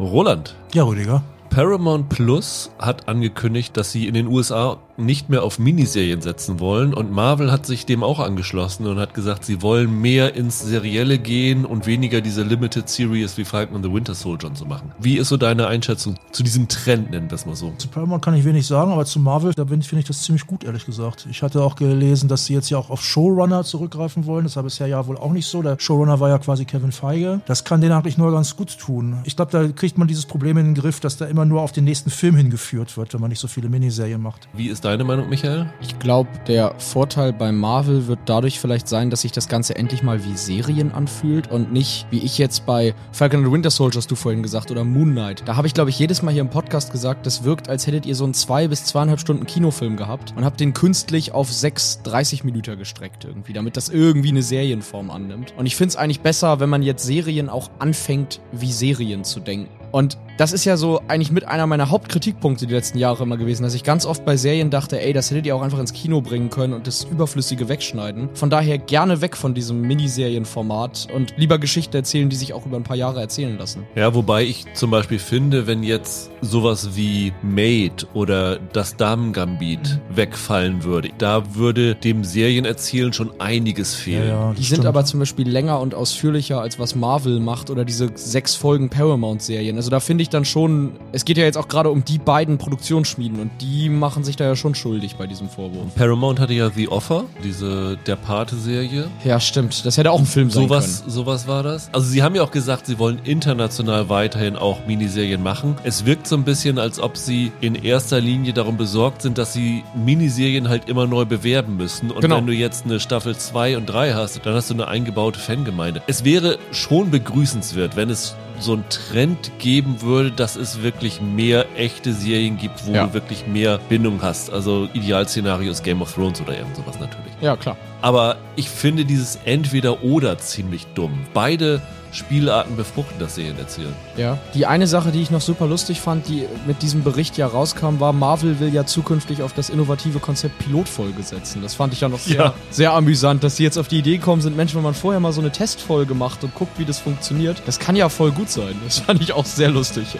Roland. Ja, Rüdiger. Paramount Plus hat angekündigt, dass sie in den USA nicht mehr auf Miniserien setzen wollen und Marvel hat sich dem auch angeschlossen und hat gesagt, sie wollen mehr ins Serielle gehen und weniger diese Limited Series wie Falcon and the Winter Soldier und so machen. Wie ist so deine Einschätzung zu diesem Trend, nennen wir es mal so? Zu Paramount kann ich wenig sagen, aber zu Marvel, da finde ich das ziemlich gut, ehrlich gesagt. Ich hatte auch gelesen, dass sie jetzt ja auch auf Showrunner zurückgreifen wollen. Das war bisher ja wohl auch nicht so. Der Showrunner war ja quasi Kevin Feige. Das kann denen eigentlich nur ganz gut tun. Ich glaube, da kriegt man dieses Problem in den Griff, dass da immer nur auf den nächsten Film hingeführt wird, wenn man nicht so viele Miniserien macht. Wie ist deine Meinung, Michael? Ich glaube, der Vorteil bei Marvel wird dadurch vielleicht sein, dass sich das Ganze endlich mal wie Serien anfühlt und nicht, wie ich jetzt bei Falcon and Winter Soldier, hast du vorhin gesagt, oder Moon Knight. Da habe ich, glaube ich, jedes Mal hier im Podcast gesagt, das wirkt, als hättet ihr so einen zwei bis zweieinhalb Stunden Kinofilm gehabt und habt den künstlich auf sechs 30 Minuten gestreckt irgendwie, damit das irgendwie eine Serienform annimmt. Und ich finde es eigentlich besser, wenn man jetzt Serien auch anfängt, wie Serien zu denken. Und das ist ja so eigentlich mit einer meiner Hauptkritikpunkte die letzten Jahre immer gewesen, dass ich ganz oft bei Serien dachte, ey, das hättet ihr auch einfach ins Kino bringen können und das Überflüssige wegschneiden. Von daher gerne weg von diesem Miniserienformat und lieber Geschichten erzählen, die sich auch über ein paar Jahre erzählen lassen. Ja, wobei ich zum Beispiel finde, wenn jetzt sowas wie Maid oder das Damengambit mhm. wegfallen würde, da würde dem Serienerzählen schon einiges fehlen. Ja, ja, die stimmt. sind aber zum Beispiel länger und ausführlicher als was Marvel macht oder diese sechs Folgen Paramount-Serien. Also da finde ich dann schon, es geht ja jetzt auch gerade um die beiden Produktionsschmieden und die machen sich da ja schon schuldig bei diesem Vorwurf. Paramount hatte ja The Offer, diese Der Pate-Serie. Ja, stimmt. Das hätte auch ein Film sein sowas, können. Sowas war das. Also sie haben ja auch gesagt, sie wollen international weiterhin auch Miniserien machen. Es wirkt so ein bisschen, als ob sie in erster Linie darum besorgt sind, dass sie Miniserien halt immer neu bewerben müssen. Und genau. wenn du jetzt eine Staffel 2 und 3 hast, dann hast du eine eingebaute Fangemeinde. Es wäre schon begrüßenswert, wenn es so einen Trend geben würde, dass es wirklich mehr echte Serien gibt, wo ja. du wirklich mehr Bindung hast. Also Idealszenario ist Game of Thrones oder irgend sowas natürlich. Ja, klar. Aber ich finde dieses Entweder-Oder ziemlich dumm. Beide Spielarten befruchten das Serienerzählen. Ja. Die eine Sache, die ich noch super lustig fand, die mit diesem Bericht ja rauskam, war, Marvel will ja zukünftig auf das innovative Konzept Pilotfolge setzen. Das fand ich ja noch sehr, ja. sehr amüsant, dass sie jetzt auf die Idee kommen sind, Mensch, wenn man vorher mal so eine Testfolge macht und guckt, wie das funktioniert, das kann ja voll gut sein. Das fand ich auch sehr lustig.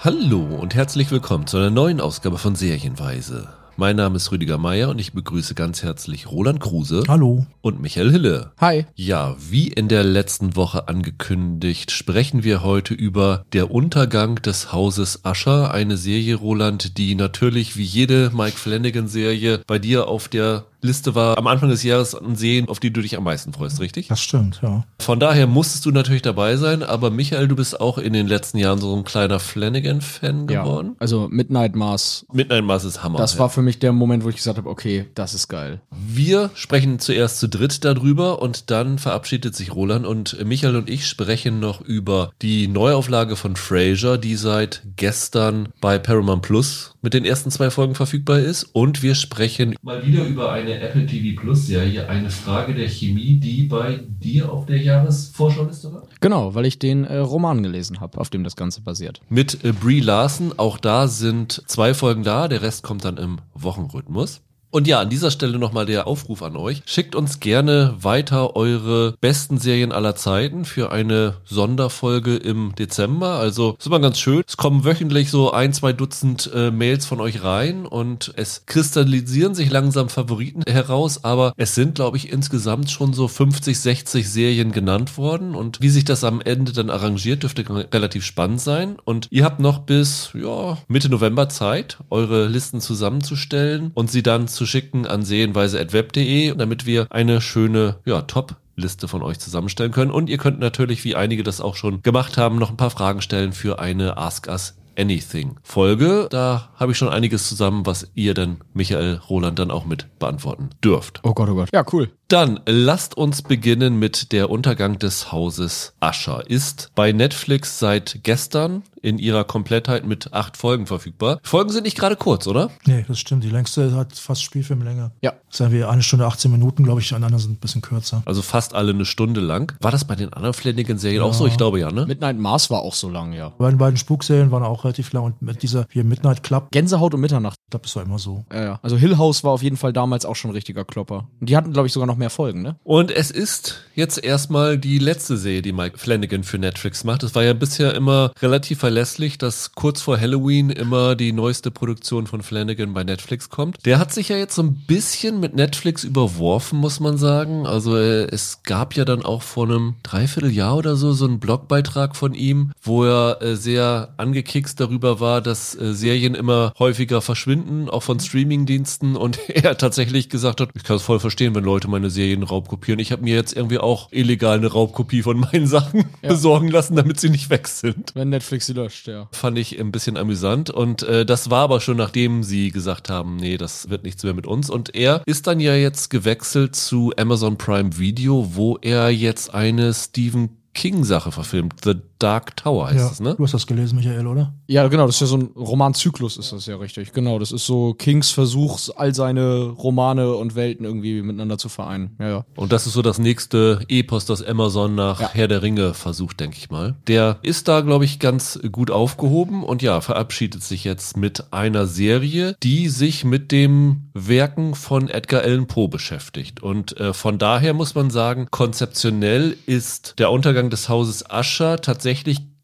Hallo und herzlich willkommen zu einer neuen Ausgabe von Serienweise. Mein Name ist Rüdiger Meier und ich begrüße ganz herzlich Roland Kruse. Hallo. Und Michael Hille. Hi. Ja, wie in der letzten Woche angekündigt, sprechen wir heute über Der Untergang des Hauses Ascher, eine Serie, Roland, die natürlich wie jede Mike Flanagan Serie bei dir auf der Liste war am Anfang des Jahres an Seen, auf die du dich am meisten freust, richtig? Das stimmt, ja. Von daher musstest du natürlich dabei sein, aber Michael, du bist auch in den letzten Jahren so ein kleiner Flanagan-Fan geworden. Ja, also Midnight Mars. Midnight Mars ist Hammer. Das war für mich der Moment, wo ich gesagt habe, okay, das ist geil. Wir sprechen zuerst zu dritt darüber und dann verabschiedet sich Roland und Michael und ich sprechen noch über die Neuauflage von Frasier, die seit gestern bei Paramount Plus mit den ersten zwei Folgen verfügbar ist. Und wir sprechen mal wieder über eine Apple TV Plus Serie, eine Frage der Chemie, die bei dir auf der Jahresvorschauliste war. Genau, weil ich den äh, Roman gelesen habe, auf dem das Ganze basiert. Mit äh, Brie Larson, auch da sind zwei Folgen da, der Rest kommt dann im Wochenrhythmus. Und ja, an dieser Stelle nochmal der Aufruf an euch. Schickt uns gerne weiter eure besten Serien aller Zeiten für eine Sonderfolge im Dezember. Also ist immer ganz schön. Es kommen wöchentlich so ein, zwei Dutzend äh, Mails von euch rein und es kristallisieren sich langsam Favoriten heraus, aber es sind, glaube ich, insgesamt schon so 50, 60 Serien genannt worden und wie sich das am Ende dann arrangiert, dürfte relativ spannend sein. Und ihr habt noch bis ja, Mitte November Zeit, eure Listen zusammenzustellen und sie dann zu schicken an sehenweise.web.de, damit wir eine schöne, ja, Top Liste von euch zusammenstellen können. Und ihr könnt natürlich, wie einige das auch schon gemacht haben, noch ein paar Fragen stellen für eine Ask Us Anything Folge. Da habe ich schon einiges zusammen, was ihr dann, Michael Roland, dann auch mit beantworten dürft. Oh Gott, oh Gott. Ja, cool. Dann lasst uns beginnen mit der Untergang des Hauses Ascher. Ist bei Netflix seit gestern in ihrer Komplettheit mit acht Folgen verfügbar. Folgen sind nicht gerade kurz, oder? Nee, das stimmt. Die längste hat fast Spielfilmlänge. Ja. Sagen wir eine Stunde 18 Minuten, glaube ich. Die anderen sind ein bisschen kürzer. Also fast alle eine Stunde lang. War das bei den anderen Flanagan-Serien ja. auch so? Ich glaube ja, ne? Midnight Mars war auch so lang, ja. Bei den beiden Spukserien waren auch relativ lang. Und mit dieser hier Midnight Club. Gänsehaut und Mitternacht. Ich glaube, das war immer so. Ja, ja. Also Hill House war auf jeden Fall damals auch schon ein richtiger Klopper. Und die hatten, glaube ich, sogar noch noch mehr folgen, ne? Und es ist jetzt erstmal die letzte Serie, die Mike Flanagan für Netflix macht. Es war ja bisher immer relativ verlässlich, dass kurz vor Halloween immer die neueste Produktion von Flanagan bei Netflix kommt. Der hat sich ja jetzt so ein bisschen mit Netflix überworfen, muss man sagen. Also äh, es gab ja dann auch vor einem Dreivierteljahr oder so so einen Blogbeitrag von ihm, wo er äh, sehr angekickst darüber war, dass äh, Serien immer häufiger verschwinden, auch von Streamingdiensten und er tatsächlich gesagt hat, ich kann es voll verstehen, wenn Leute meine Serien raubkopieren. Ich habe mir jetzt irgendwie auch illegal eine Raubkopie von meinen Sachen Ja. besorgen lassen, damit sie nicht weg sind. Wenn Netflix sie löscht, ja. Fand ich ein bisschen amüsant und äh, das war aber schon nachdem sie gesagt haben, nee, das wird nichts mehr mit uns. Und er ist dann ja jetzt gewechselt zu Amazon Prime Video, wo er jetzt eine Stephen King-Sache verfilmt. The Dark Tower heißt ja. es, ne? Du hast das gelesen, Michael, oder? Ja, genau, das ist ja so ein Romanzyklus, ist das ja richtig. Genau, das ist so Kings Versuch, all seine Romane und Welten irgendwie miteinander zu vereinen. Ja, ja. Und das ist so das nächste Epos, das Amazon nach Ja. Herr der Ringe versucht, denke ich mal. Der ist da, glaube ich, ganz gut aufgehoben und ja, verabschiedet sich jetzt mit einer Serie, die sich mit dem Werken von Edgar Allan Poe beschäftigt. Und äh, von daher muss man sagen, konzeptionell ist der Untergang des Hauses Ascher tatsächlich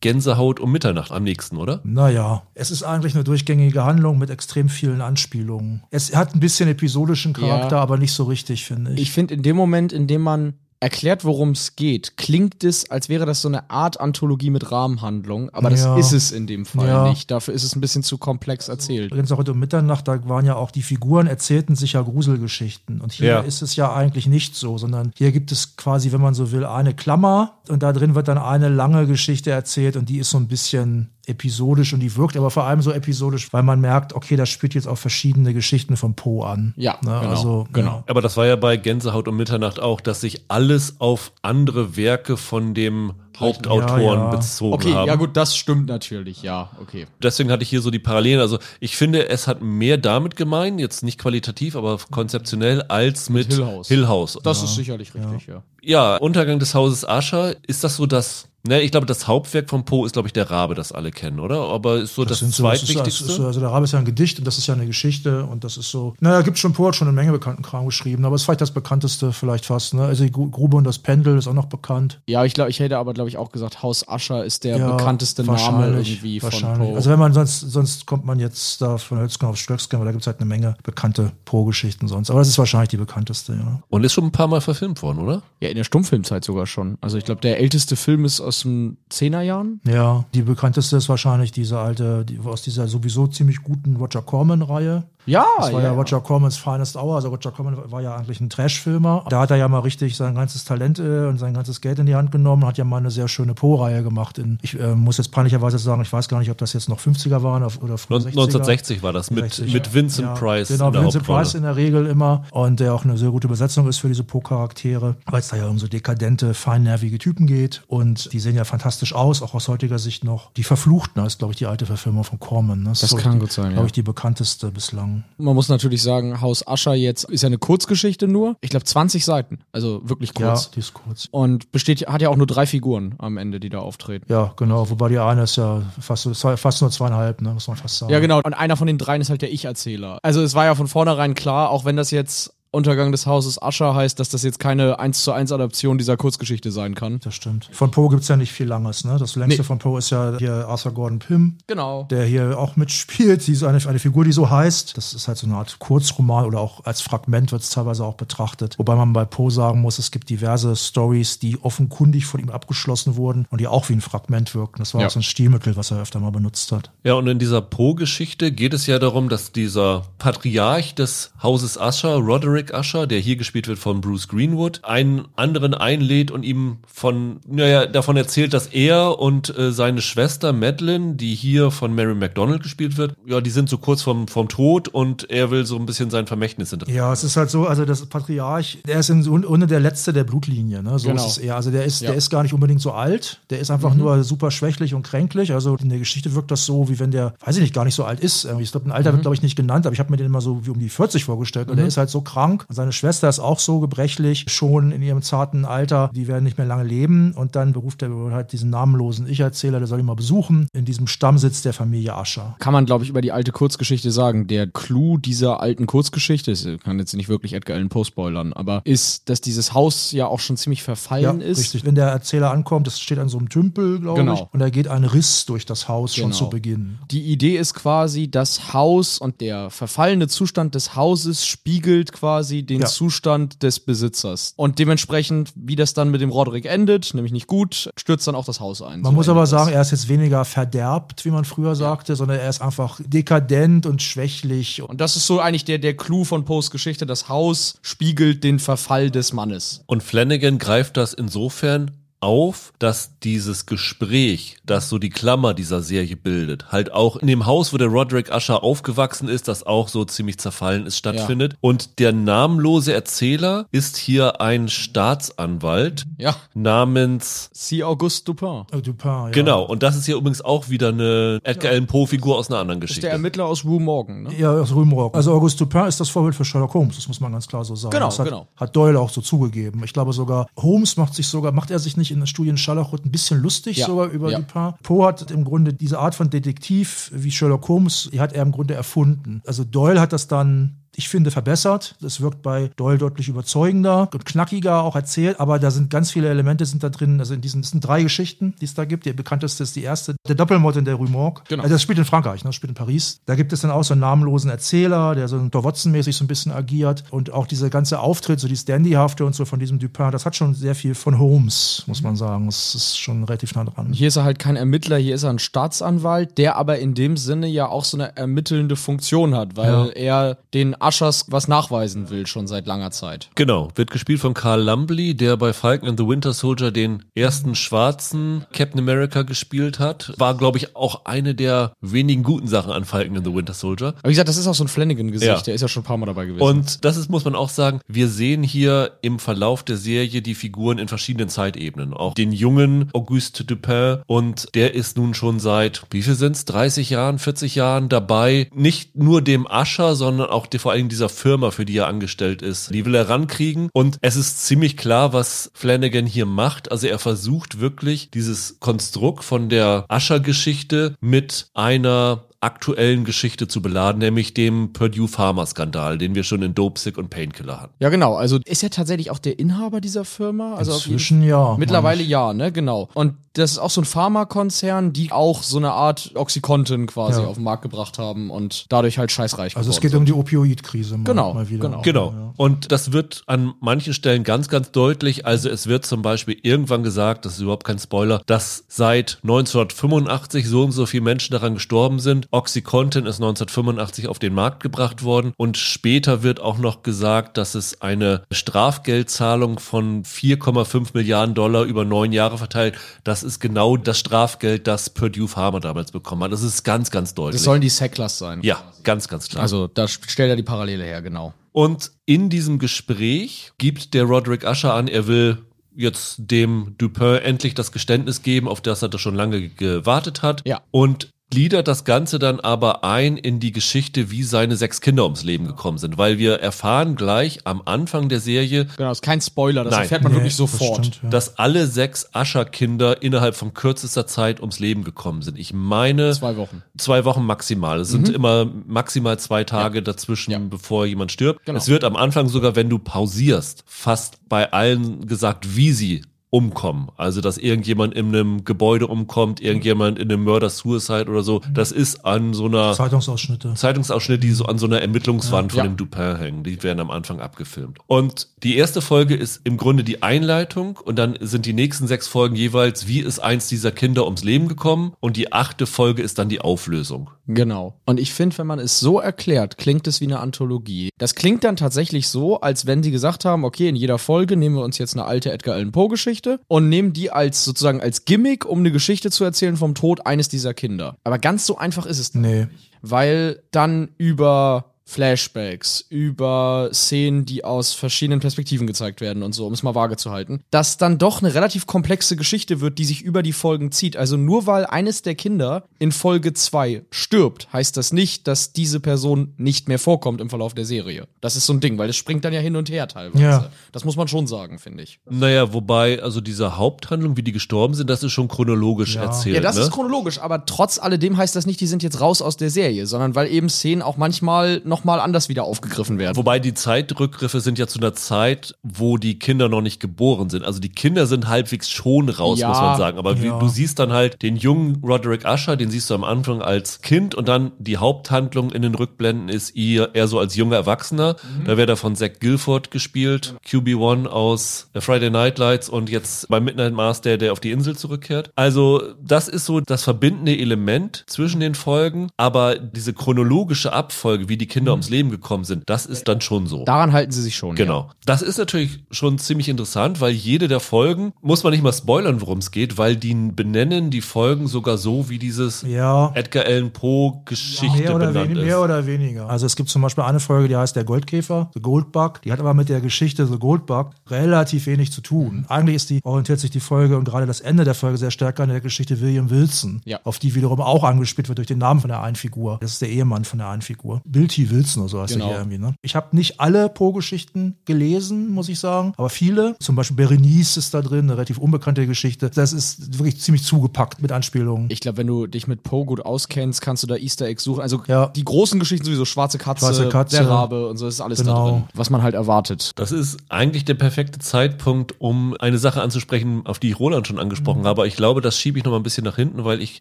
Gänsehaut um Mitternacht am nächsten, oder? Naja, es ist eigentlich eine durchgängige Handlung mit extrem vielen Anspielungen. Es hat ein bisschen episodischen Charakter, Ja. aber nicht so richtig, finde ich. Ich finde, in dem Moment, in dem man erklärt, worum es geht, klingt es, als wäre das so eine Art Anthologie mit Rahmenhandlung, aber das Ja. ist es in dem Fall Ja. nicht. Dafür ist es ein bisschen zu komplex erzählt. Übrigens auch heute um Mitternacht, da waren ja auch die Figuren, erzählten sich ja Gruselgeschichten. Und hier Ja. ist es ja eigentlich nicht so, sondern hier gibt es quasi, wenn man so will, eine Klammer und da drin wird dann eine lange Geschichte erzählt und die ist so ein bisschen episodisch und die wirkt aber vor allem so episodisch, weil man merkt, okay, das spielt jetzt auf verschiedene Geschichten von Poe an. Ja, Ne, genau, also, genau. Aber das war ja bei Gänsehaut um Mitternacht auch, dass sich alles auf andere Werke von dem Hauptautoren Ja, ja. bezogen Okay, haben. ja gut, das stimmt natürlich, ja, okay. Deswegen hatte ich hier so die Parallelen. Also ich finde, es hat mehr damit gemein, jetzt nicht qualitativ, aber konzeptionell, als mit, Hill House. Hill House. Das ist sicherlich richtig, ja. Ja, Untergang des Hauses Ascher, ist das so das, ne, ich glaube, das Hauptwerk von Poe ist, glaube ich, der Rabe, das alle kennen, oder? Aber ist so das, so, das zweitwichtigste? so, also der Rabe ist ja ein Gedicht und das ist ja eine Geschichte und das ist so, naja, gibt schon, Poe hat schon eine Menge bekannten Kram geschrieben, aber es ist vielleicht das bekannteste vielleicht fast, ne? Also die Gru- Grube und das Pendel ist auch noch bekannt. Ja, ich glaube, ich hätte aber, glaube ich, auch gesagt, Haus Ascher ist der Ja, bekannteste Name wahrscheinlich, irgendwie von. Poe. Also wenn man sonst, sonst kommt man jetzt da von Hölzgen auf Stöcksken, weil da gibt es halt eine Menge bekannte Poe-Geschichten sonst. Aber das ist wahrscheinlich die bekannteste, ja. Und ist schon ein paar Mal verfilmt worden, oder? ja, in der Stummfilmzeit sogar schon. Also ich glaube, der älteste Film ist aus den 10er Jahren. Ja, die bekannteste ist wahrscheinlich diese alte, die, aus dieser sowieso ziemlich guten Roger Corman-Reihe. Ja, Das war ja, Roger Cormans Finest Hour. Also Roger Corman war ja eigentlich ein Trash-Filmer. Da hat er ja mal richtig sein ganzes Talent äh, und sein ganzes Geld in die Hand genommen, hat ja mal eine sehr schöne Po-Reihe gemacht. In, ich äh, muss jetzt peinlicherweise sagen, ich weiß gar nicht, ob das jetzt noch 50er waren oder oder früher 60er. 1960 war das mit, 60, mit ja. Vincent Ja, Price. Genau, in der Vincent Hauptrolle. Price in der Regel immer. Und der auch eine sehr gute Besetzung ist für diese Po-Charaktere, weil es da ja um so dekadente, feinnervige Typen geht. Und die sehen ja fantastisch aus, auch aus heutiger Sicht noch. Die Verfluchten ist, glaube ich, die alte Verfilmung von Corman. Ne? Das glaub kann die, gut sein, Glaube ja. ich, die bekannteste bislang. Man muss natürlich sagen, Haus Ascher jetzt ist ja eine Kurzgeschichte nur. Ich glaube 20 Seiten, also wirklich kurz. Ja, die ist kurz. Und besteht, hat ja auch nur drei Figuren am Ende, die da auftreten. Ja, genau. Wobei die eine ist ja fast, fast nur zweieinhalb, ne? muss man fast sagen. Ja, genau. Und einer von den dreien ist halt der Ich-Erzähler. Also es war ja von vornherein klar, auch wenn das jetzt Untergang des Hauses Ascher heißt, dass das jetzt keine 1 zu 1 Adaption dieser Kurzgeschichte sein kann. Das stimmt. Von Poe gibt es ja nicht viel Langes. Ne? Das längste Nee. von Poe ist ja hier Arthur Gordon Pym. Genau. der hier auch mitspielt. Sie ist eine, eine Figur, die so heißt. Das ist halt so eine Art Kurzroman oder auch als Fragment wird es teilweise auch betrachtet. Wobei man bei Poe sagen muss, es gibt diverse Stories, die offenkundig von ihm abgeschlossen wurden und die auch wie ein Fragment wirken. Das war Ja. auch so ein Stilmittel, was er öfter mal benutzt hat. Ja, und in dieser Poe-Geschichte geht es ja darum, dass dieser Patriarch des Hauses Usher, Roderick Usher, der hier gespielt wird von Bruce Greenwood, einen anderen einlädt und ihm von, naja, davon erzählt, dass er und äh, seine Schwester Madeline, die hier von Mary McDonald gespielt wird, ja, die sind so kurz vom, vom Tod und er will so ein bisschen sein Vermächtnis hinterfragen. Ja, es ist halt so, also das Patriarch, der ist im Grunde der Letzte der Blutlinie. Ne? So Genau. ist es eher. Also der ist, Ja. der ist gar nicht unbedingt so alt. Der ist einfach nur super schwächlich und kränklich. Also in der Geschichte wirkt das so, wie wenn der, weiß ich nicht, gar nicht so alt ist. Ich glaube, ein Alter wird, glaube ich, nicht genannt, aber ich habe mir den immer so wie um die 40 vorgestellt. Und der ist halt so krank krank. Seine Schwester ist auch so gebrechlich, schon in ihrem zarten Alter. Die werden nicht mehr lange leben. Und dann beruft er halt diesen namenlosen Ich-Erzähler, der soll ihn mal besuchen, in diesem Stammsitz der Familie Ascher. Kann man, glaube ich, über die alte Kurzgeschichte sagen. Der Clou dieser alten Kurzgeschichte, ich kann jetzt nicht wirklich Edgar Allan Poe spoilern, aber ist, dass dieses Haus ja auch schon ziemlich verfallen Ja, ist. richtig. Wenn der Erzähler ankommt, das steht an so einem Tümpel, glaube Genau. ich. Und da geht ein Riss durch das Haus schon Genau. zu Beginn. Die Idee ist quasi, das Haus und der verfallene Zustand des Hauses spiegelt quasi den Ja. Zustand des Besitzers. Und dementsprechend, wie das dann mit dem Roderick endet, nämlich nicht gut, stürzt dann auch das Haus ein. Man So muss aber das. sagen, er ist jetzt weniger verderbt, wie man früher sagte, sondern er ist einfach dekadent und schwächlich. Und das ist so eigentlich der, der Clou von Poes Geschichte. Das Haus spiegelt den Verfall des Mannes. Und Flanagan greift das insofern auf, dass dieses Gespräch, das so die Klammer dieser Serie bildet, halt auch in dem Haus, wo der Roderick Usher aufgewachsen ist, das auch so ziemlich zerfallen ist, stattfindet. Und der namenlose Erzähler ist hier ein Staatsanwalt Ja. namens C. Auguste Dupin. Äh, Dupin, ja. Genau, und das ist hier übrigens auch wieder eine Edgar Allan Poe-Figur aus einer anderen Das ist Geschichte. der Ermittler aus Rue Morgan, ne? Ja, aus Rübenrock. Also Auguste Dupin ist das Vorbild für Sherlock Holmes, das muss man ganz klar so sagen. Genau, das hat, genau. hat Doyle auch so zugegeben. Ich glaube sogar, Holmes macht sich sogar, macht er sich nicht in den Studien Sherlock ein bisschen lustig Ja, sogar über ja. Dupin. Poe hat im Grunde diese Art von Detektiv wie Sherlock Holmes, die hat er im Grunde erfunden. Also Doyle hat das dann ich finde, verbessert. Das wirkt bei Doyle deutlich überzeugender und knackiger auch erzählt, aber da sind ganz viele Elemente sind da drin. Also in diesen, es sind drei Geschichten, die es da gibt. Die bekannteste ist die erste, der Doppelmord in der Rue Morgue. Genau. Also das spielt in Frankreich, ne? das spielt in Paris. Da gibt es dann auch so einen namenlosen Erzähler, der so Dr. Watson-mäßig so ein bisschen agiert und auch dieser ganze Auftritt, so die Standyhafte und so von diesem Dupin, das hat schon sehr viel von Holmes, muss man sagen. Das ist schon relativ nah dran. Hier ist er halt kein Ermittler, hier ist er ein Staatsanwalt, der aber in dem Sinne ja auch so eine ermittelnde Funktion hat, weil Ja. er den Aschers was nachweisen will, schon seit langer Zeit. Genau, wird gespielt von Carl Lumbly, der bei Falcon and the Winter Soldier den ersten schwarzen Captain America gespielt hat. War, glaube ich, auch eine der wenigen guten Sachen an Falcon and the Winter Soldier. Aber wie gesagt, das ist auch so ein Flanagan-Gesicht, Ja. der ist ja schon ein paar Mal dabei gewesen. Und das ist, muss man auch sagen, wir sehen hier im Verlauf der Serie die Figuren in verschiedenen Zeitebenen. Auch den jungen Auguste Dupin und der ist nun schon seit, wie viel sind's, 30 Jahren, 40 Jahren dabei, nicht nur dem Ascher, sondern auch die, allem dieser Firma, für die er angestellt ist. Die will er rankriegen und es ist ziemlich klar, was Flanagan hier macht. Also er versucht wirklich dieses Konstrukt von der Ascher-Geschichte mit einer aktuellen Geschichte zu beladen, nämlich dem Purdue Pharma Skandal, den wir schon in Dopesick und Painkiller hatten. ja, genau. Also ist er tatsächlich auch der Inhaber dieser Firma? Also auf jeden- Inzwischen ja. Mittlerweile meine ich. ja, ne, genau. Und das ist auch so ein Pharmakonzern, die auch so eine Art Oxycontin quasi Ja. auf den Markt gebracht haben und dadurch halt scheißreich Also es geht sind. um die Opioidkrise mal, Genau, mal wieder. genau. Genau. Ja. Und das wird an manchen Stellen ganz, ganz deutlich. Also es wird zum Beispiel irgendwann gesagt, das ist überhaupt kein Spoiler, dass seit 1985 so und so viele Menschen daran gestorben sind. Oxycontin ist 1985 auf den Markt gebracht worden. Und später wird auch noch gesagt, dass es eine Strafgeldzahlung von 4,5 Milliarden Dollar über neun Jahre verteilt. Das ist genau das Strafgeld, das Purdue Pharma damals bekommen hat. Das ist ganz, ganz deutlich. Das sollen die Sacklers sein. ja, ganz, ganz klar. Also da stellt er die Parallele her, genau. Und in diesem Gespräch gibt der Roderick Usher an, er will jetzt dem Dupin endlich das Geständnis geben, auf das er da schon lange gewartet hat. Ja. Und gliedert das Ganze dann aber ein in die Geschichte, wie seine sechs Kinder ums Leben gekommen sind, weil wir erfahren gleich am Anfang der Serie, Genau, ist kein Spoiler, das Nein. erfährt man Nee, wirklich das sofort. stimmt, ja. dass alle sechs Ascher-Kinder innerhalb von kürzester Zeit ums Leben gekommen sind. Ich meine Zwei Wochen. zwei Wochen maximal. Es sind immer maximal zwei Tage dazwischen, Ja. bevor jemand stirbt. Genau. Es wird am Anfang sogar, wenn du pausierst, fast bei allen gesagt, wie sie umkommen. Also, dass irgendjemand in einem Gebäude umkommt, irgendjemand in einem Murder-Suicide oder so. Das ist an so einer Zeitungsausschnitte. Zeitungsausschnitte, die so an so einer Ermittlungswand von Ja. dem Dupin hängen. Die werden am Anfang abgefilmt. Und die erste Folge ist im Grunde die Einleitung und dann sind die nächsten sechs Folgen jeweils, wie ist eins dieser Kinder ums Leben gekommen und die achte Folge ist dann die Auflösung. Genau. Und ich finde, wenn man es so erklärt, klingt es wie eine Anthologie. Das klingt dann tatsächlich so, als wenn sie gesagt haben, okay, in jeder Folge nehmen wir uns jetzt eine alte Edgar Allan Poe Geschichte und nehmen die als sozusagen als Gimmick, um eine Geschichte zu erzählen vom Tod eines dieser Kinder. Aber ganz so einfach ist es Nee. weil dann über Flashbacks, über Szenen, die aus verschiedenen Perspektiven gezeigt werden und so, um es mal vage zu halten, dass dann doch eine relativ komplexe Geschichte wird, die sich über die Folgen zieht. Also nur weil eines der Kinder in Folge 2 stirbt, heißt das nicht, dass diese Person nicht mehr vorkommt im Verlauf der Serie. Das ist so ein Ding, weil es springt dann ja hin und her teilweise. Ja. Das muss man schon sagen, finde ich. Naja, wobei, also diese Haupthandlung, wie die gestorben sind, das ist schon chronologisch Ja. erzählt. Ja, das ne? ist chronologisch, aber trotz alledem heißt das nicht, die sind jetzt raus aus der Serie, sondern weil eben Szenen auch manchmal nochmal anders wieder aufgegriffen werden. Wobei die Zeitrückgriffe sind ja zu einer Zeit, wo die Kinder noch nicht geboren sind. Also die Kinder sind halbwegs schon raus, Ja. muss man sagen. Aber wie, Ja. du siehst dann halt den jungen Roderick Usher, den siehst du am Anfang als Kind und dann die Haupthandlung in den Rückblenden ist eher, eher so als junger Erwachsener. Da wird er von Zach Guilford gespielt, QB1 aus Friday Night Lights und jetzt bei Midnight Mars, der, der auf die Insel zurückkehrt. Also das ist so das verbindende Element zwischen den Folgen, aber diese chronologische Abfolge, wie die Kinder ums Leben gekommen sind, das ist dann schon so. Daran halten sie sich schon. Genau. Das ist natürlich schon ziemlich interessant, weil jede der Folgen, muss man nicht mal spoilern, worum es geht, weil die benennen die Folgen sogar so, wie dieses Ja. Edgar Allan Poe Geschichte Mehr oder, benannt ist. mehr oder weniger. Also es gibt zum Beispiel eine Folge, die heißt Der Goldkäfer, The Goldbug. Die hat aber mit der Geschichte The Goldbug relativ wenig zu tun. Eigentlich ist die, orientiert sich die Folge und gerade das Ende der Folge sehr stark an der Geschichte William Wilson, Ja. auf die wiederum auch angespielt wird durch den Namen von der einen Figur. Das ist der Ehemann von der einen Figur. Bill T. Wilson oder so heißt Genau. er hier irgendwie. Ne? Ich habe nicht alle Poe-Geschichten gelesen, muss ich sagen, aber viele. Zum Beispiel Berenice ist da drin, eine relativ unbekannte Geschichte. Das ist wirklich ziemlich zugepackt mit Anspielungen. Ich glaube, wenn du dich mit Poe gut auskennst, kannst du da Easter Eggs suchen. Also Ja. die großen Geschichten sowieso, Schwarze Katze, Schwarze Katze. der Rabe und so, das ist alles Genau. da drin, was man halt erwartet. Das ist eigentlich der perfekte Zeitpunkt, um eine Sache anzusprechen, auf die ich Roland schon angesprochen Mhm. habe. Aber ich glaube, das schiebe ich noch mal ein bisschen nach hinten, weil ich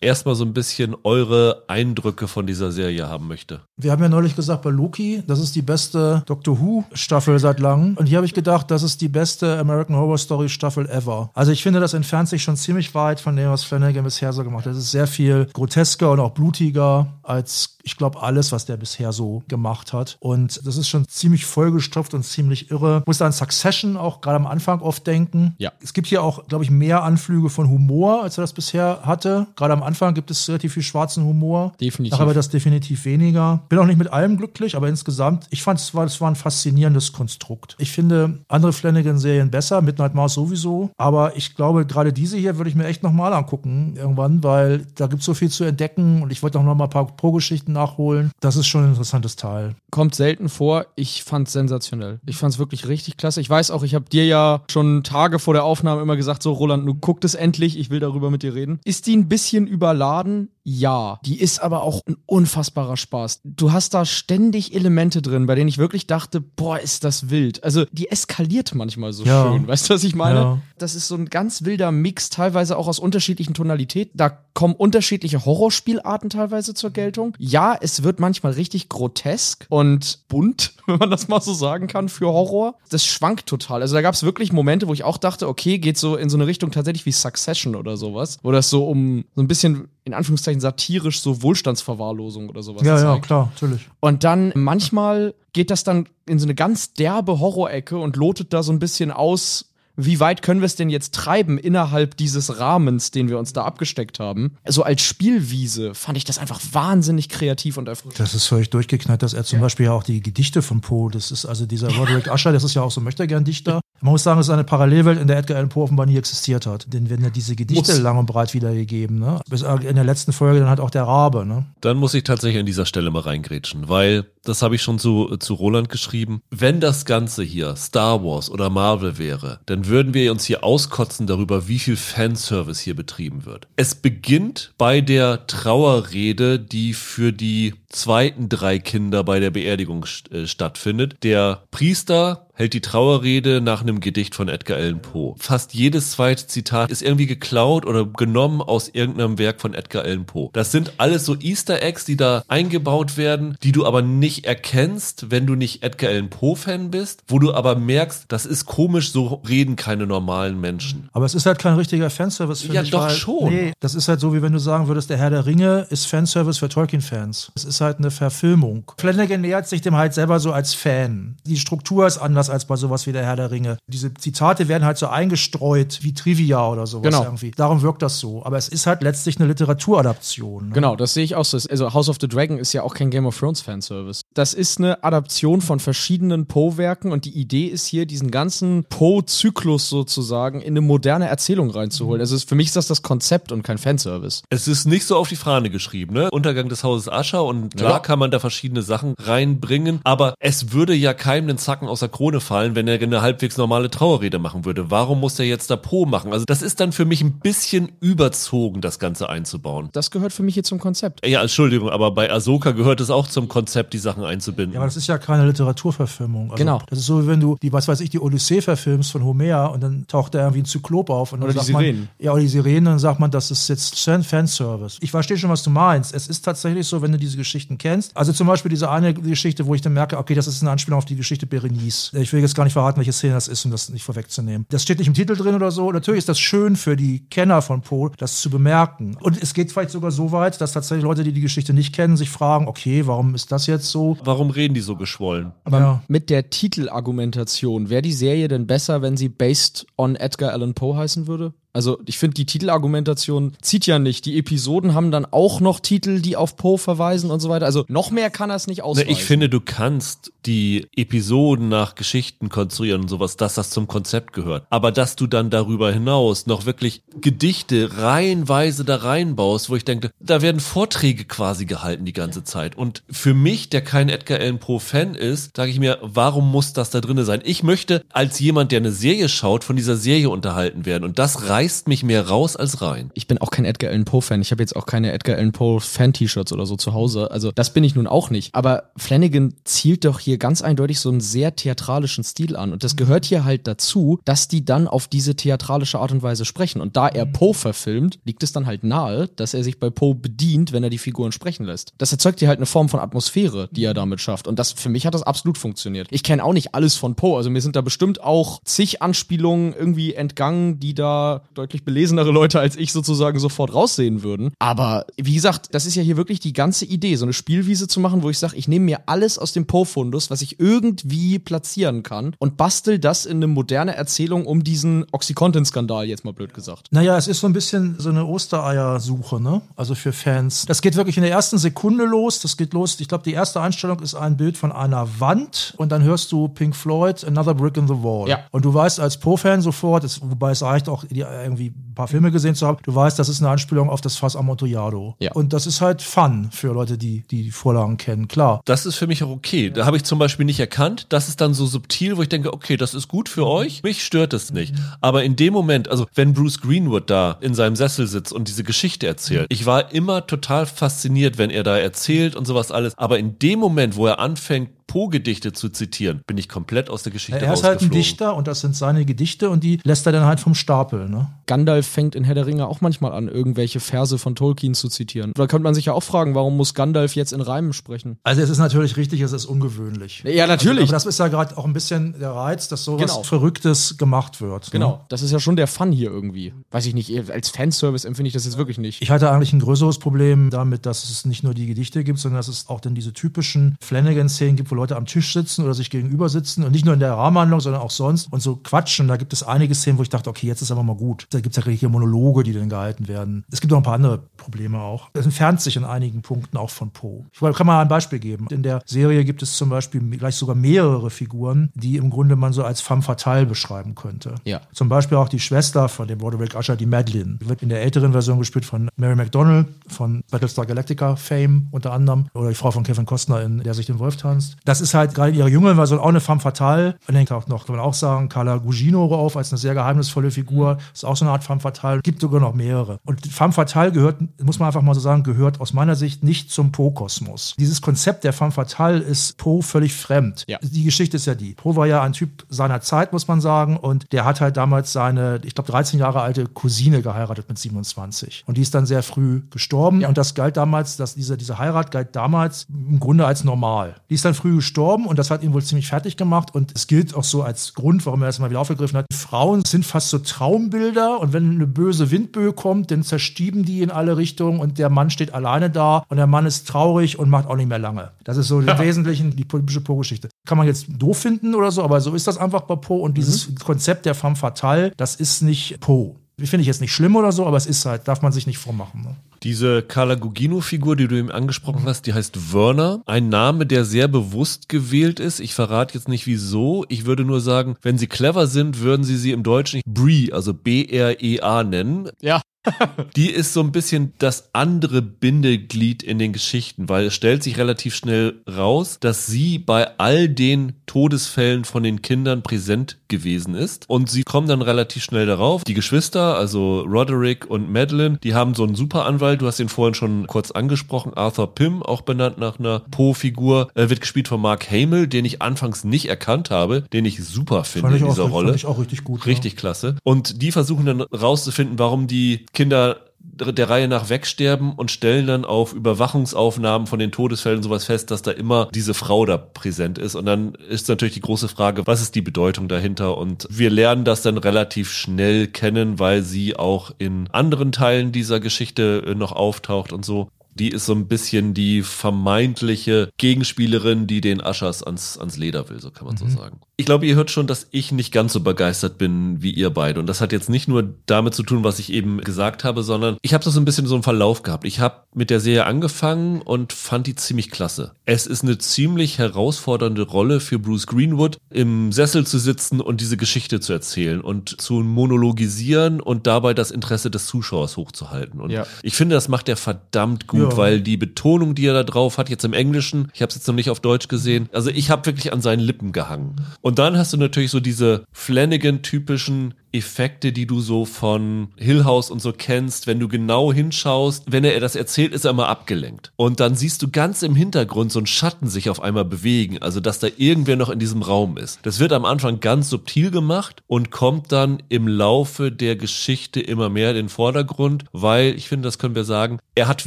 erstmal so ein bisschen eure Eindrücke von dieser Serie haben möchte. Wir haben ja neulich gesagt bei Loki, das ist die beste Doctor Who Staffel seit langem. Und hier habe ich gedacht, das ist die beste American Horror Story Staffel ever. Also ich finde, das entfernt sich schon ziemlich weit von dem, was Flanagan bisher so gemacht hat. Es ist sehr viel grotesker und auch blutiger als ich glaube, alles, was der bisher so gemacht hat. Und das ist schon ziemlich vollgestopft und ziemlich irre. Ich muss da an Succession auch gerade am Anfang oft denken. Ja. Es gibt hier auch, glaube ich, mehr Anflüge von Humor, als er das bisher hatte. Gerade am Anfang gibt es relativ viel schwarzen Humor. Definitiv. Nachher wird das definitiv weniger. Bin auch nicht mit allem glücklich, aber insgesamt, ich fand es war, es war ein faszinierendes Konstrukt. Ich finde andere Flanagan-Serien besser, Midnight Mars sowieso. Aber ich glaube, gerade diese hier würde ich mir echt nochmal angucken irgendwann, weil da gibt es so viel zu entdecken und ich wollte auch noch mal ein paar Pro-Geschichten nachholen. Das ist schon ein interessantes Teil. Kommt selten vor. Ich fand's sensationell. Ich fand's wirklich richtig klasse. Ich weiß auch, ich habe dir ja schon Tage vor der Aufnahme immer gesagt, so Roland, du guck es endlich, ich will darüber mit dir reden. Ist die ein bisschen überladen? Ja. Die ist aber auch ein unfassbarer Spaß. Du hast da ständig Elemente drin, bei denen ich wirklich dachte, boah, ist das wild. Also die eskaliert manchmal so Ja. schön. Weißt du, was ich meine? Ja. Das ist so ein ganz wilder Mix, teilweise auch aus unterschiedlichen Tonalitäten. Da kommen unterschiedliche Horrorspielarten teilweise zur Geltung. Ja, es wird manchmal richtig grotesk und bunt, wenn man das mal so sagen kann, für Horror. Das schwankt total. Also da gab es wirklich Momente, wo ich auch dachte, okay, geht so in so eine Richtung tatsächlich wie Succession oder sowas, wo das so um so ein bisschen in Anführungszeichen satirisch so Wohlstandsverwahrlosung oder sowas Ja, ja, klar, natürlich. Und dann manchmal geht das dann in so eine ganz derbe Horrorecke und lotet da so ein bisschen aus, wie weit können wir es denn jetzt treiben innerhalb dieses Rahmens, den wir uns da abgesteckt haben. So als Spielwiese fand ich das einfach wahnsinnig kreativ und erfrischend. Das ist völlig durchgeknallt, dass er zum Beispiel ja auch die Gedichte von Poe, das ist also dieser Roderick Usher, das ist ja auch so möchte gern Dichter. Man muss sagen, es ist eine Parallelwelt, in der Edgar Allan Poe offenbar nie existiert hat. Denn wenn er diese Gedichte Muss. lang und breit wiedergegeben, ne? Bis in der letzten Folge dann halt auch der Rabe, ne? Dann muss ich tatsächlich an dieser Stelle mal reingrätschen, weil das habe ich schon zu, zu Roland geschrieben. Wenn das Ganze hier Star Wars oder Marvel wäre, dann würden wir uns hier auskotzen darüber, wie viel Fanservice hier betrieben wird. Es beginnt bei der Trauerrede, die für die zweiten drei Kinder bei der Beerdigung st äh, stattfindet. Der Priester hält die Trauerrede nach einem Gedicht von Edgar Allan Poe. Fast jedes zweite Zitat ist irgendwie geklaut oder genommen aus irgendeinem Werk von Edgar Allan Poe. Das sind alles so Easter Eggs, die da eingebaut werden, die du aber nicht erkennst, wenn du nicht Edgar Allan Poe Fan bist, wo du aber merkst, das ist komisch, so reden keine normalen Menschen. Aber es ist halt kein richtiger Fanservice, finde Ja, ich. doch weil, schon. Nee, das ist halt so, wie wenn du sagen würdest, der Herr der Ringe ist Fanservice für Tolkien-Fans. Es ist halt eine Verfilmung. Flanagan nähert sich dem halt selber so als Fan. Die Struktur ist anders als bei sowas wie der Herr der Ringe. Diese Zitate werden halt so eingestreut wie Trivia oder sowas Genau. irgendwie. Darum wirkt das so. Aber es ist halt letztlich eine Literaturadaption. Ne? Genau, das sehe ich auch so. Also House of the Dragon ist ja auch kein Game of Thrones Fanservice. Das ist eine Adaption von verschiedenen Poe-Werken und die Idee ist hier, diesen ganzen Poe-Zyklus sozusagen in eine moderne Erzählung reinzuholen. Also es- für mich ist das das Konzept und kein Fanservice. Es ist nicht so auf die Fahne geschrieben, ne? Untergang des Hauses Ascher und klar Ja. kann man da verschiedene Sachen reinbringen, aber es würde ja keinem den Zacken aus der Krone fallen, wenn er eine halbwegs normale Trauerrede machen würde. Warum muss er jetzt da Po machen? Also das ist dann für mich ein bisschen überzogen, das Ganze einzubauen. Das gehört für mich hier zum Konzept. Ja, Entschuldigung, aber bei Ahsoka gehört es auch zum Konzept, die Sachen einzubinden. Ja, aber das ist ja keine Literaturverfilmung. Also, Genau. Das ist so, wie wenn du die, was weiß ich, die Odyssee verfilmst von Homer und dann taucht da irgendwie ein Zyklop auf. Und dann Oder die sagt man, Sirenen. Ja, oder die Sirenen, dann sagt man, das ist jetzt Fan- Fanservice. Ich verstehe schon, was du meinst. Es ist tatsächlich so, wenn du diese Geschichten kennst. Also zum Beispiel diese eine Geschichte, wo ich dann merke, okay, das ist eine Anspielung auf die Geschichte Berenice. Ich will jetzt gar nicht verraten, welche Szene das ist, um das nicht vorwegzunehmen. Das steht nicht im Titel drin oder so. Natürlich ist das schön für die Kenner von Poe, das zu bemerken. Und es geht vielleicht sogar so weit, dass tatsächlich Leute, die die Geschichte nicht kennen, sich fragen, okay, warum ist das jetzt so? Warum reden die so geschwollen? Aber Ja. mit der Titelargumentation, wäre die Serie denn besser, wenn sie Based on Edgar Allan Poe heißen würde? Also ich finde, die Titelargumentation zieht ja nicht. Die Episoden haben dann auch noch Titel, die auf Poe verweisen und so weiter. Also noch mehr kann er es nicht Ne, ausweisen. ich finde, du kannst die Episoden nach Geschichten konstruieren und sowas, dass das zum Konzept gehört. Aber dass du dann darüber hinaus noch wirklich Gedichte reihenweise da reinbaust, wo ich denke, da werden Vorträge quasi gehalten die ganze Zeit. Und für mich, der kein Edgar Allan Poe Fan ist, sage ich mir, warum muss das da drinne sein? Ich möchte als jemand, der eine Serie schaut, von dieser Serie unterhalten werden. Und das reißt mich mehr raus als rein. ich bin auch kein Edgar Allan Poe Fan. Ich habe jetzt auch keine Edgar Allan Poe Fan T-Shirts oder so zu Hause. Also das bin ich nun auch nicht. Aber Flanagan zielt doch hier ganz eindeutig so einen sehr theatralischen Stil an. Und das gehört hier halt dazu, dass die dann auf diese theatralische Art und Weise sprechen. Und da er Poe verfilmt, liegt es dann halt nahe, dass er sich bei Poe bedient, wenn er die Figuren sprechen lässt. Das erzeugt hier halt eine Form von Atmosphäre, die er damit schafft. Und das für mich hat das absolut funktioniert. Ich kenne auch nicht alles von Poe. Also mir sind da bestimmt auch zig Anspielungen irgendwie entgangen, die da deutlich belesenere Leute als ich sozusagen sofort raussehen würden. Aber wie gesagt, das ist ja hier wirklich die ganze Idee, so eine Spielwiese zu machen, wo ich sage, ich nehme mir alles aus dem Poe-Fundus, was ich irgendwie platzieren kann und bastel das in eine moderne Erzählung um diesen Oxycontin-Skandal, jetzt mal blöd gesagt. Naja, es ist so ein bisschen so eine Ostereiersuche, ne? Also für Fans. Das geht wirklich in der ersten Sekunde los. Das geht los. Ich glaube, die erste Einstellung ist ein Bild von einer Wand und dann hörst du Pink Floyd, Another Brick in the Wall. Ja. Und du weißt als Poe-Fan sofort, es, wobei es reicht auch, die, irgendwie ein paar Filme gesehen zu haben, du weißt, das ist eine Anspielung auf das Fass Amontillado. Ja. Und das ist halt Fun für Leute, die die, die Vorlagen kennen, klar. Das ist für mich auch okay. Da habe ich zum Beispiel nicht erkannt. Das ist dann so subtil, wo ich denke, okay, das ist gut für euch. Mich stört es nicht. Aber in dem Moment, also wenn Bruce Greenwood da in seinem Sessel sitzt und diese Geschichte erzählt, ich war immer total fasziniert, wenn er da erzählt und sowas alles. Aber in dem Moment, wo er anfängt, Poe-Gedichte zu zitieren, bin ich komplett aus der Geschichte er ist halt ein. Dichter und das sind seine Gedichte und die lässt er dann halt vom Stapel, ne? Gandalf fängt in Herr der Ringe auch manchmal an, irgendwelche Verse von Tolkien zu zitieren. Da könnte man sich ja auch fragen, warum muss Gandalf jetzt in Reimen sprechen? Also es ist natürlich richtig, es ist ungewöhnlich. Ja, natürlich. Aber das ist ja gerade auch ein bisschen der Reiz, dass sowas Genau. Verrücktes gemacht wird. Ne? Genau, das ist ja schon der Fun hier irgendwie. Weiß ich nicht, als Fanservice empfinde ich das jetzt wirklich nicht. Ich hatte eigentlich ein größeres Problem damit, dass es nicht nur die Gedichte gibt, sondern dass es auch dann diese typischen Flanagan-Szenen gibt, wo Leute am Tisch sitzen oder sich gegenüber sitzen und nicht nur in der Rahmenhandlung, sondern auch sonst und so quatschen. Da gibt es einige Szenen, wo ich dachte, okay, jetzt ist aber mal gut. Da gibt es ja richtige Monologe, die dann gehalten werden. Es gibt noch ein paar andere Probleme auch. Es entfernt sich in einigen Punkten auch von Poe. Ich kann mal ein Beispiel geben. In der Serie gibt es zum Beispiel gleich sogar mehrere Figuren, die im Grunde man so als femme fatale beschreiben könnte. Ja. Zum Beispiel auch die Schwester von dem Broderick Usher, die Madeline. Die wird in der älteren Version gespielt von Mary McDonnell von Battlestar Galactica Fame unter anderem. Oder die Frau von Kevin Costner, in der sich den Wolf tanzt. Das ist halt gerade in ihrer jüngeren Version auch eine femme fatale. Und dann taucht noch, kann man auch sagen, Carla Gugino auf als eine sehr geheimnisvolle Figur. Ist auch so eine Art femme fatale. Gibt sogar noch mehrere. Und femme fatale gehört, muss man einfach mal so sagen, gehört aus meiner Sicht nicht zum Poe-Kosmos. Dieses Konzept der femme fatale ist Poe völlig fremd. Ja. Die Geschichte ist ja die. Poe war ja ein Typ seiner Zeit, muss man sagen. Und der hat halt damals seine, ich glaube, 13 Jahre alte Cousine geheiratet mit 27. Und die ist dann sehr früh gestorben. Und das galt damals, dass diese, diese Heirat galt damals im Grunde als normal. Die ist dann früh gestorben und das hat ihn wohl ziemlich fertig gemacht und es gilt auch so als Grund, warum er das mal wieder aufgegriffen hat. Frauen sind fast so Traumbilder und wenn eine böse Windböe kommt, dann zerstieben die in alle Richtungen und der Mann steht alleine da und der Mann ist traurig und macht auch nicht mehr lange. Das ist so im Wesentlichen die typische Po-Geschichte. Kann man jetzt doof finden oder so, aber so ist das einfach bei Po und dieses mhm. Konzept der femme fatale, das ist nicht Po. Finde ich jetzt nicht schlimm oder so, aber es ist halt, darf man sich nicht vormachen. Ne? Diese Carla Gugino-Figur, die du eben angesprochen hast, die heißt Werner. Ein Name, der sehr bewusst gewählt ist. Ich verrate jetzt nicht wieso. Ich würde nur sagen, wenn sie clever sind, würden sie sie im Deutschen Bree, also B-R-E-A nennen. Ja. die ist so ein bisschen das andere Bindeglied in den Geschichten, weil es stellt sich relativ schnell raus, dass sie bei all den Todesfällen von den Kindern präsent gewesen ist. Und sie kommen dann relativ schnell darauf. Die Geschwister, also Roderick und Madeline, die haben so einen Superanwalt, du hast ihn vorhin schon kurz angesprochen, Arthur Pym, auch benannt nach einer Po-Figur, äh, wird gespielt von Mark Hamill, den ich anfangs nicht erkannt habe, den ich super finde in dieser auch, Rolle. Fand ich auch richtig gut. Richtig ja. klasse. Und die versuchen dann rauszufinden, warum die Kinder der Reihe nach wegsterben und stellen dann auf Überwachungsaufnahmen von den Todesfällen sowas fest, dass da immer diese Frau da präsent ist. Und dann ist natürlich die große Frage, was ist die Bedeutung dahinter? Und wir lernen das dann relativ schnell kennen, weil sie auch in anderen Teilen dieser Geschichte äh, noch auftaucht und so. Die ist so ein bisschen die vermeintliche Gegenspielerin, die den Aschers ans, ans Leder will, so kann man mhm. so sagen. Ich glaube, ihr hört schon, dass ich nicht ganz so begeistert bin wie ihr beide. Und das hat jetzt nicht nur damit zu tun, was ich eben gesagt habe, sondern ich habe das so ein bisschen so einen Verlauf gehabt. Ich habe mit der Serie angefangen und fand die ziemlich klasse. Es ist eine ziemlich herausfordernde Rolle für Bruce Greenwood, im Sessel zu sitzen und diese Geschichte zu erzählen und zu monologisieren und dabei das Interesse des Zuschauers hochzuhalten. Und ja. ich finde, das macht er verdammt gut, ja. Weil die Betonung, die er da drauf hat, jetzt im Englischen, ich habe es jetzt noch nicht auf Deutsch gesehen, also ich habe wirklich an seinen Lippen gehangen. Und dann hast du natürlich so diese Flanagan-typischen Effekte, die du so von Hill House und so kennst, wenn du genau hinschaust, wenn er das erzählt, ist er immer abgelenkt. Und dann siehst du ganz im Hintergrund so einen Schatten sich auf einmal bewegen, also dass da irgendwer noch in diesem Raum ist. Das wird am Anfang ganz subtil gemacht und kommt dann im Laufe der Geschichte immer mehr in den Vordergrund, weil ich finde, das können wir sagen, er hat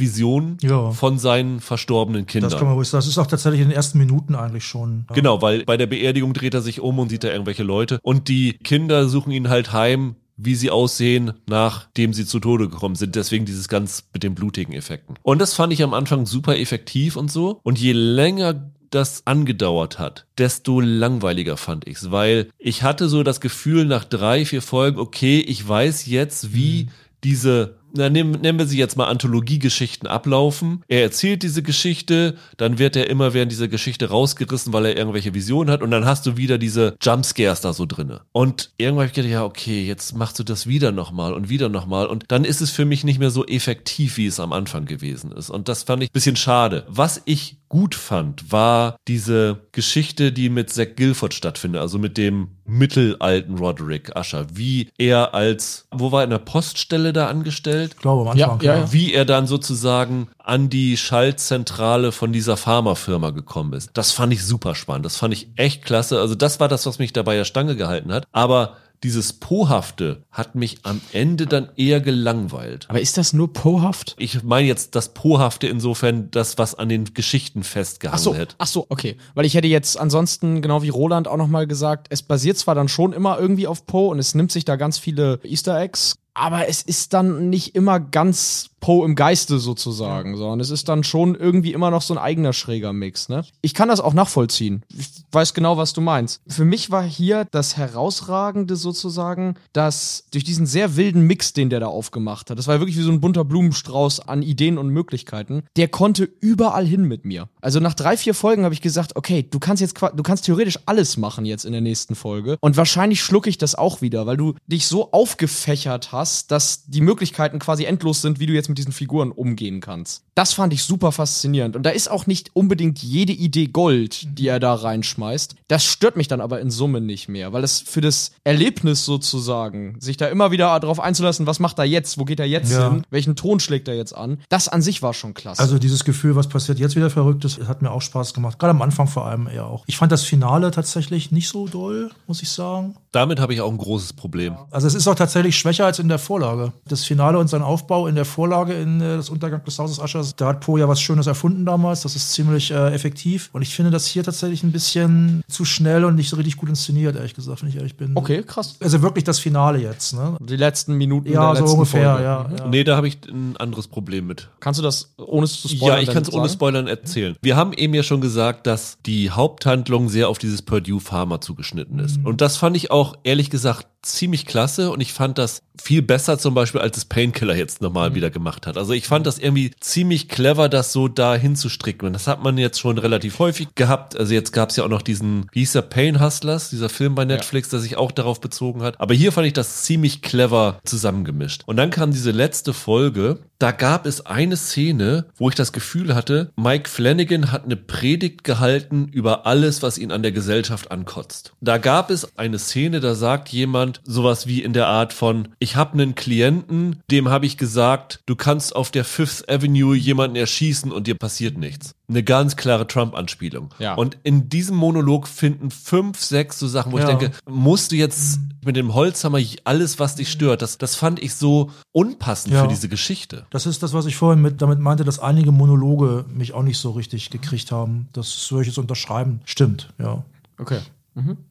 Visionen ja. von seinen verstorbenen Kindern. Das kann man ruhig sagen. Das ist auch tatsächlich in den ersten Minuten eigentlich schon. Ja. Genau, weil bei der Beerdigung dreht er sich um und sieht da irgendwelche Leute und die Kinder suchen ihn halt heim, wie sie aussehen, nachdem sie zu Tode gekommen sind. Deswegen dieses ganz mit den blutigen Effekten. Und das fand ich am Anfang super effektiv und so. Und je länger das angedauert hat, desto langweiliger fand ich's, weil ich hatte so das Gefühl nach drei, vier Folgen, okay, ich weiß jetzt, wie mhm. diese na, nehmen, nennen wir sie jetzt mal Anthologiegeschichten ablaufen. Er erzählt diese Geschichte, dann wird er immer während dieser Geschichte rausgerissen, weil er irgendwelche Visionen hat und dann hast du wieder diese Jumpscares da so drinne. Und irgendwann habe ich gedacht, ja, okay, jetzt machst du das wieder nochmal und wieder nochmal und dann ist es für mich nicht mehr so effektiv, wie es am Anfang gewesen ist. Und das fand ich bisschen schade. Was ich gut fand, war diese Geschichte, die mit Zack Guilford stattfindet, also mit dem mittelalten Roderick Usher, wie er als, wo war er in der Poststelle da angestellt? Ich glaube, am Anfang, ja, ja. Wie er dann sozusagen an die Schaltzentrale von dieser Pharmafirma gekommen ist. Das fand ich super spannend. Das fand ich echt klasse. Also das war das, was mich dabei der Stange gehalten hat. Aber dieses Pohafte hat mich am Ende dann eher gelangweilt. Aber ist das nur Pohaft? Ich meine jetzt das Pohafte insofern, das, was an den Geschichten festgehangen ach so, hat. Ach so, okay. Weil ich hätte jetzt ansonsten, genau wie Roland auch nochmal gesagt, es basiert zwar dann schon immer irgendwie auf Po und es nimmt sich da ganz viele Easter Eggs, aber es ist dann nicht immer ganz Poe im Geiste sozusagen, ja. sondern es ist dann schon irgendwie immer noch so ein eigener schräger Mix. Ne? Ich kann das auch nachvollziehen. Ich weiß genau, was du meinst. Für mich war hier das Herausragende sozusagen, dass durch diesen sehr wilden Mix, den der da aufgemacht hat, das war wirklich wie so ein bunter Blumenstrauß an Ideen und Möglichkeiten, der konnte überall hin mit mir. Also nach drei, vier Folgen habe ich gesagt, okay, du kannst jetzt, du kannst theoretisch alles machen jetzt in der nächsten Folge und wahrscheinlich schlucke ich das auch wieder, weil du dich so aufgefächert hast, dass die Möglichkeiten quasi endlos sind, wie du jetzt mit mit diesen Figuren umgehen kannst. Das fand ich super faszinierend. Und da ist auch nicht unbedingt jede Idee Gold, die er da reinschmeißt. Das stört mich dann aber in Summe nicht mehr, weil es für das Erlebnis sozusagen, sich da immer wieder darauf einzulassen, was macht er jetzt, wo geht er jetzt ja. hin, welchen Ton schlägt er jetzt an, das an sich war schon klasse. Also dieses Gefühl, was passiert jetzt wieder Verrücktes, hat mir auch Spaß gemacht. Gerade am Anfang vor allem eher auch. Ich fand das Finale tatsächlich nicht so doll, muss ich sagen. Damit habe ich auch ein großes Problem. Also es ist auch tatsächlich schwächer als in der Vorlage. Das Finale und sein Aufbau in der Vorlage Vorlage in äh, das Untergang des Hauses Aschers. Da hat Poe ja was Schönes erfunden damals. Das ist ziemlich äh, effektiv. Und ich finde das hier tatsächlich ein bisschen zu schnell und nicht so richtig gut inszeniert, ehrlich gesagt, wenn ich ehrlich bin. Okay, krass. Also wirklich das Finale jetzt, ne? Die letzten Minuten Ja, der so letzten ungefähr, Folge. ja, ja. Nee, da habe ich ein anderes Problem mit. Kannst du das ohne zu spoilern? Ja, ich kann es ohne? Spoilern erzählen. Wir haben eben ja schon gesagt, dass die Haupthandlung sehr auf dieses Purdue Pharma zugeschnitten ist. Und das fand ich auch ehrlich gesagt ziemlich klasse und ich fand das viel besser zum Beispiel, als es Painkiller jetzt nochmal wieder gemacht hat. Also ich fand das irgendwie ziemlich clever, das so da hinzustricken. Und das hat man jetzt schon relativ häufig gehabt. Also jetzt gab es ja auch noch diesen, wie hieß der, Pain Hustlers, dieser Film bei Netflix, der sich auch darauf bezogen hat. Aber hier fand ich das ziemlich clever zusammengemischt. Und dann kam diese letzte Folge. Da gab es eine Szene, wo ich das Gefühl hatte, Mike Flanagan hat eine Predigt gehalten über alles, was ihn an der Gesellschaft ankotzt. Da gab es eine Szene, da sagt jemand sowas wie in der Art von, ich habe einen Klienten, dem habe ich gesagt, du kannst auf der Fifth Avenue jemanden erschießen und dir passiert nichts. Eine ganz klare Trump-Anspielung. Ja. Und in diesem Monolog finden fünf, sechs so Sachen, wo Ja. ich denke, musst du jetzt mit dem Holzhammer alles, was dich stört, das, das fand ich so unpassend Ja. für diese Geschichte. Das ist das, was ich vorhin mit, damit meinte, dass einige Monologe mich auch nicht so richtig gekriegt haben. Das würde ich jetzt unterschreiben. Stimmt, ja. Okay.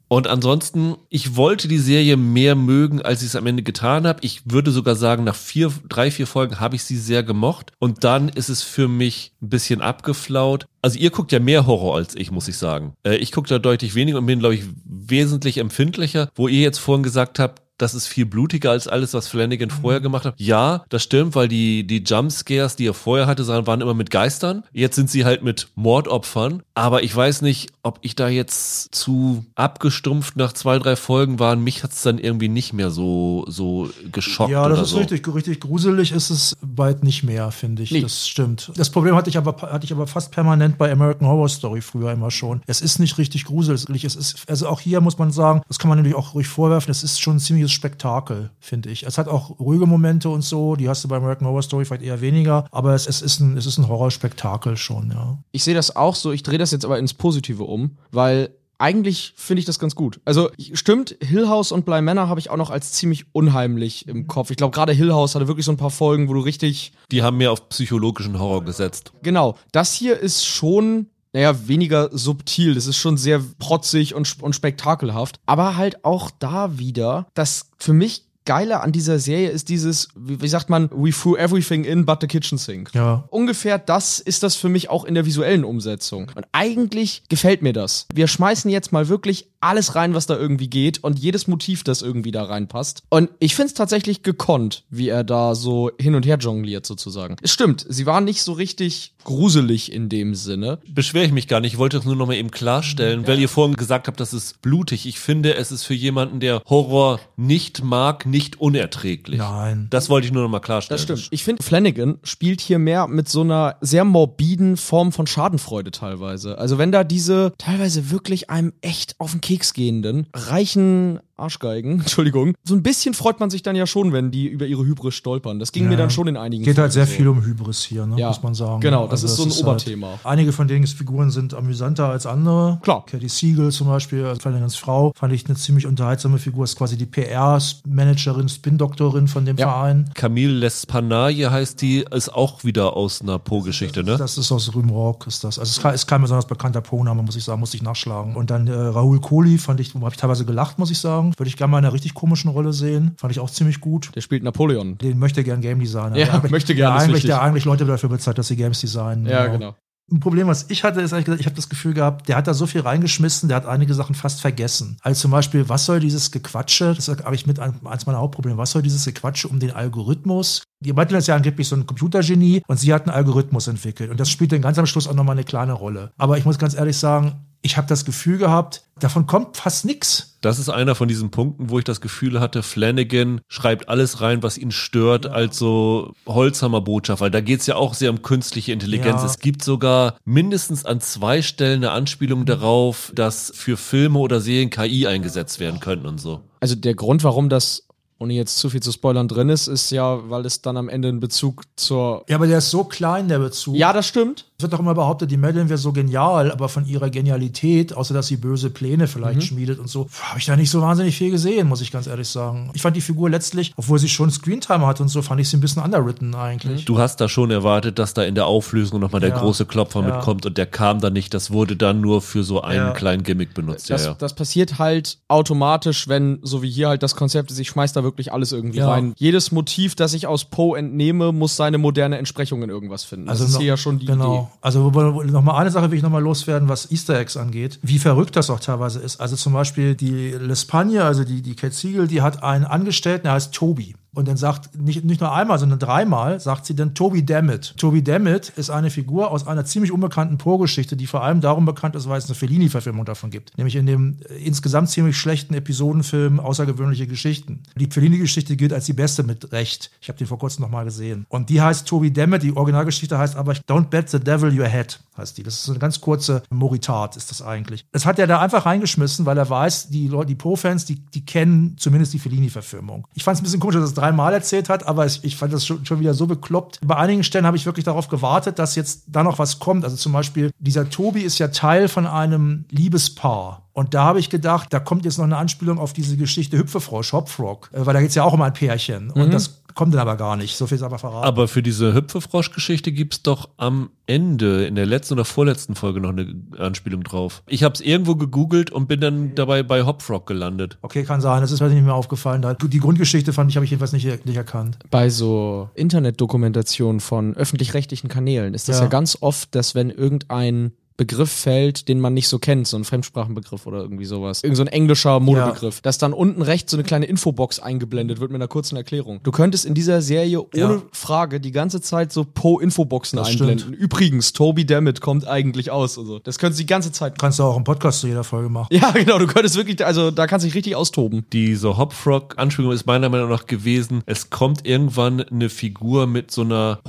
Und ansonsten, ich wollte die Serie mehr mögen, als ich es am Ende getan habe. Ich würde sogar sagen, nach vier, drei, vier Folgen habe ich sie sehr gemocht. Und dann ist es für mich ein bisschen abgeflaut. Also ihr guckt ja mehr Horror als ich, muss ich sagen. Äh, ich gucke da deutlich weniger und bin, glaube ich, wesentlich empfindlicher. Wo ihr jetzt vorhin gesagt habt, das ist viel blutiger als alles, was Flanagan vorher gemacht hat. Ja, das stimmt, weil die, die Jumpscares, die er vorher hatte, waren immer mit Geistern. Jetzt sind sie halt mit Mordopfern. Aber ich weiß nicht, ob ich da jetzt zu abgestumpft nach zwei, drei Folgen war. Mich hat's dann irgendwie nicht mehr so, so geschockt Ja, das oder ist so. richtig, richtig gruselig ist es bald nicht mehr, finde ich. Nee. Das stimmt. Das Problem hatte ich aber hatte ich aber fast permanent bei American Horror Story früher immer schon. Es ist nicht richtig gruselig. Es ist also auch hier muss man sagen, das kann man natürlich auch ruhig vorwerfen. Es ist schon ein ziemliches Spektakel, finde ich. Es hat auch ruhige Momente und so. Die hast du bei American Horror Story vielleicht eher weniger. Aber es, es ist ein es ist ein Horrorspektakel schon. Ja. Ich sehe das auch so, ich drehe das jetzt aber ins Positive um, weil eigentlich finde ich das ganz gut. Also stimmt, Hill House und Bly Manor habe ich auch noch als ziemlich unheimlich im Kopf. Ich glaube, gerade Hill House hatte wirklich so ein paar Folgen, wo du richtig Die haben mehr auf psychologischen Horror gesetzt. Genau, das hier ist schon, naja, weniger subtil. Das ist schon sehr protzig und, und spektakelhaft. Aber halt auch da wieder, das für mich Geile an dieser Serie ist dieses, wie, wie sagt man, we threw everything in but the kitchen sink. Ja. Ungefähr das ist das für mich auch in der visuellen Umsetzung. Und eigentlich gefällt mir das. Wir schmeißen jetzt mal wirklich alles rein, was da irgendwie geht und jedes Motiv, das irgendwie da reinpasst. Und ich finde es tatsächlich gekonnt, wie er da so hin und her jongliert sozusagen. Es stimmt, sie waren nicht so richtig gruselig in dem Sinne. Beschwere ich mich gar nicht. Ich wollte es nur noch mal eben klarstellen, weil ihr vorhin gesagt habt, das ist blutig. Ich finde, es ist für jemanden, der Horror nicht mag, nicht unerträglich. Nein. Das wollte ich nur noch mal klarstellen. Das stimmt. Ich finde, Flanagan spielt hier mehr mit so einer sehr morbiden Form von Schadenfreude teilweise. Also wenn da diese teilweise wirklich einem echt auf den Keks gehenden, reichen Arschgeigen, Entschuldigung, so ein bisschen freut man sich dann ja schon, wenn die über ihre Hybris stolpern. Das ging Ja. mir dann schon in einigen Geht halt sehr Folgen viel um Hybris hier, ne, Ja, muss man sagen. genau, das ist so ein halt- Oberthema. einige von denen Figuren sind amüsanter als andere. Klar. Katie Siegel zum Beispiel, als Flanagans Frau, fand ich eine ziemlich unterhaltsame Figur. Ist quasi die PR-Managerin, Spin-Doktorin von dem Ja. Verein. Camille Lespanaye heißt die, ist auch wieder aus einer Po-Geschichte, ne? Das ist aus Rümrock, ist das. Also es ist kein- ist kein besonders bekannter Po-Name, muss ich sagen, muss ich nachschlagen. Und dann äh, Raoul Kohli fand ich, habe ich teilweise gelacht, muss ich sagen. Würde ich gerne mal in einer richtig komischen Rolle sehen. Fand ich auch ziemlich gut. Der spielt Napoleon. Den möchte gern Game Designer. Ja, Der eigentlich- möchte gern, Der eigentlich, der eigentlich Leute dafür bezahlt, dass sie Games designen. Ja, genau. Ein Problem, was ich hatte, ist gesagt, ich habe das Gefühl gehabt, der hat da so viel reingeschmissen, der hat einige Sachen fast vergessen. Also zum Beispiel, was soll dieses Gequatsche, das ist eigentlich mit ein- eins meiner Hauptprobleme, was soll dieses Gequatsche um den Algorithmus? Die Martin ist ja angeblich so ein Computergenie und sie hat einen Algorithmus entwickelt und das spielt dann ganz am Schluss auch nochmal eine kleine Rolle. Aber ich muss ganz ehrlich sagen, ich habe das Gefühl gehabt, davon kommt fast nichts. Das ist einer von diesen Punkten, wo ich das Gefühl hatte, Flanagan schreibt alles rein, was ihn stört, als so Holzhammer-Botschaft, weil da geht's ja auch sehr um künstliche Intelligenz. Ja. Es gibt sogar mindestens an zwei Stellen eine Anspielung darauf, dass für Filme oder Serien KI eingesetzt werden könnten und so. Also der Grund, warum das ohne jetzt zu viel zu spoilern drin ist, ist ja, weil es dann am Ende einen Bezug zur. Ja, aber der ist so klein, der Bezug. Ja, das stimmt. Es wird doch immer behauptet, die Madeline wäre so genial, aber von ihrer Genialität, außer dass sie böse Pläne vielleicht Mhm. schmiedet und so, habe ich da nicht so wahnsinnig viel gesehen, muss ich ganz ehrlich sagen. Ich fand die Figur letztlich, obwohl sie schon Screentime hat und so, fand ich sie ein bisschen underwritten eigentlich. Du hast da schon erwartet, dass da in der Auflösung nochmal der Ja. große Klopfer Ja. mitkommt und der kam dann nicht. Das wurde dann nur für so einen Ja. kleinen Gimmick benutzt. Das, ja, ja. das passiert halt automatisch, wenn, so wie hier halt das Konzept ist, ich schmeiß da wirklich alles irgendwie Ja. rein. Jedes Motiv, das ich aus Poe entnehme, muss seine moderne Entsprechung in irgendwas finden. Das ist noch- hier ja schon die genau. Also nochmal eine Sache will ich nochmal loswerden, was Easter Eggs angeht. Wie verrückt das auch teilweise ist. Also zum Beispiel die Lespagne, also die, die Kate Siegel, die hat einen Angestellten, der heißt Toby. Und dann sagt, nicht, nicht nur einmal, sondern dreimal, sagt sie dann Toby Dammit. Toby Dammit ist eine Figur aus einer ziemlich unbekannten Poe-Geschichte, die vor allem darum bekannt ist, weil es eine Fellini-Verfilmung davon gibt. Nämlich in dem äh, insgesamt ziemlich schlechten Episodenfilm Außergewöhnliche Geschichten. Die Fellini-Geschichte gilt als die beste mit Recht. Ich habe die vor kurzem nochmal gesehen. Und die heißt Toby Dammit, die Originalgeschichte heißt aber Don't bet the devil your head, heißt die. Das ist so eine ganz kurze Moritat, ist das eigentlich. Das hat er da einfach reingeschmissen, weil er weiß, die Leute, die Poe-Fans, die, die kennen zumindest die Fellini-Verfilmung. Ich fand es ein bisschen komisch, dass es dreimal erzählt hat, aber ich, ich fand das schon, schon wieder so bekloppt. Bei einigen Stellen habe ich wirklich darauf gewartet, dass jetzt da noch was kommt. Also zum Beispiel, dieser Tobi ist ja Teil von einem Liebespaar. Und da habe ich gedacht, da kommt jetzt noch eine Anspielung auf diese Geschichte Hüpfefrosch, Hopfrog, äh, weil da geht es ja auch um ein Pärchen. Und das kommt dann aber gar nicht. So viel ist aber verraten. Aber für diese Hüpfefrosch-Geschichte gibt's doch am Ende, in der letzten oder vorletzten Folge noch eine Anspielung drauf. Ich habe es irgendwo gegoogelt und bin dann dabei bei Hopfrog gelandet. Okay, kann sein. Das ist mir nicht mehr aufgefallen. Die Grundgeschichte fand ich, habe ich jedenfalls nicht, nicht erkannt. bei so Internetdokumentationen von öffentlich-rechtlichen Kanälen ist das ja. Ja. ganz oft, dass wenn irgendein Begriff fällt, den man nicht so kennt, so ein Fremdsprachenbegriff oder irgendwie sowas. Irgend so ein englischer Modebegriff, dass dann unten rechts so eine kleine Infobox eingeblendet wird mit einer kurzen Erklärung. Du könntest in dieser Serie ohne Ja. Frage die ganze Zeit so Po-Infoboxen einblenden. Übrigens, Toby Dammit kommt eigentlich aus. Also, das könntest du die ganze Zeit. Kannst du auch einen Podcast zu jeder Folge machen. Ja, genau, du könntest wirklich, also da kannst du dich richtig austoben. Diese Hopfrog-Anspielung ist meiner Meinung nach gewesen, es kommt irgendwann eine Figur mit so einer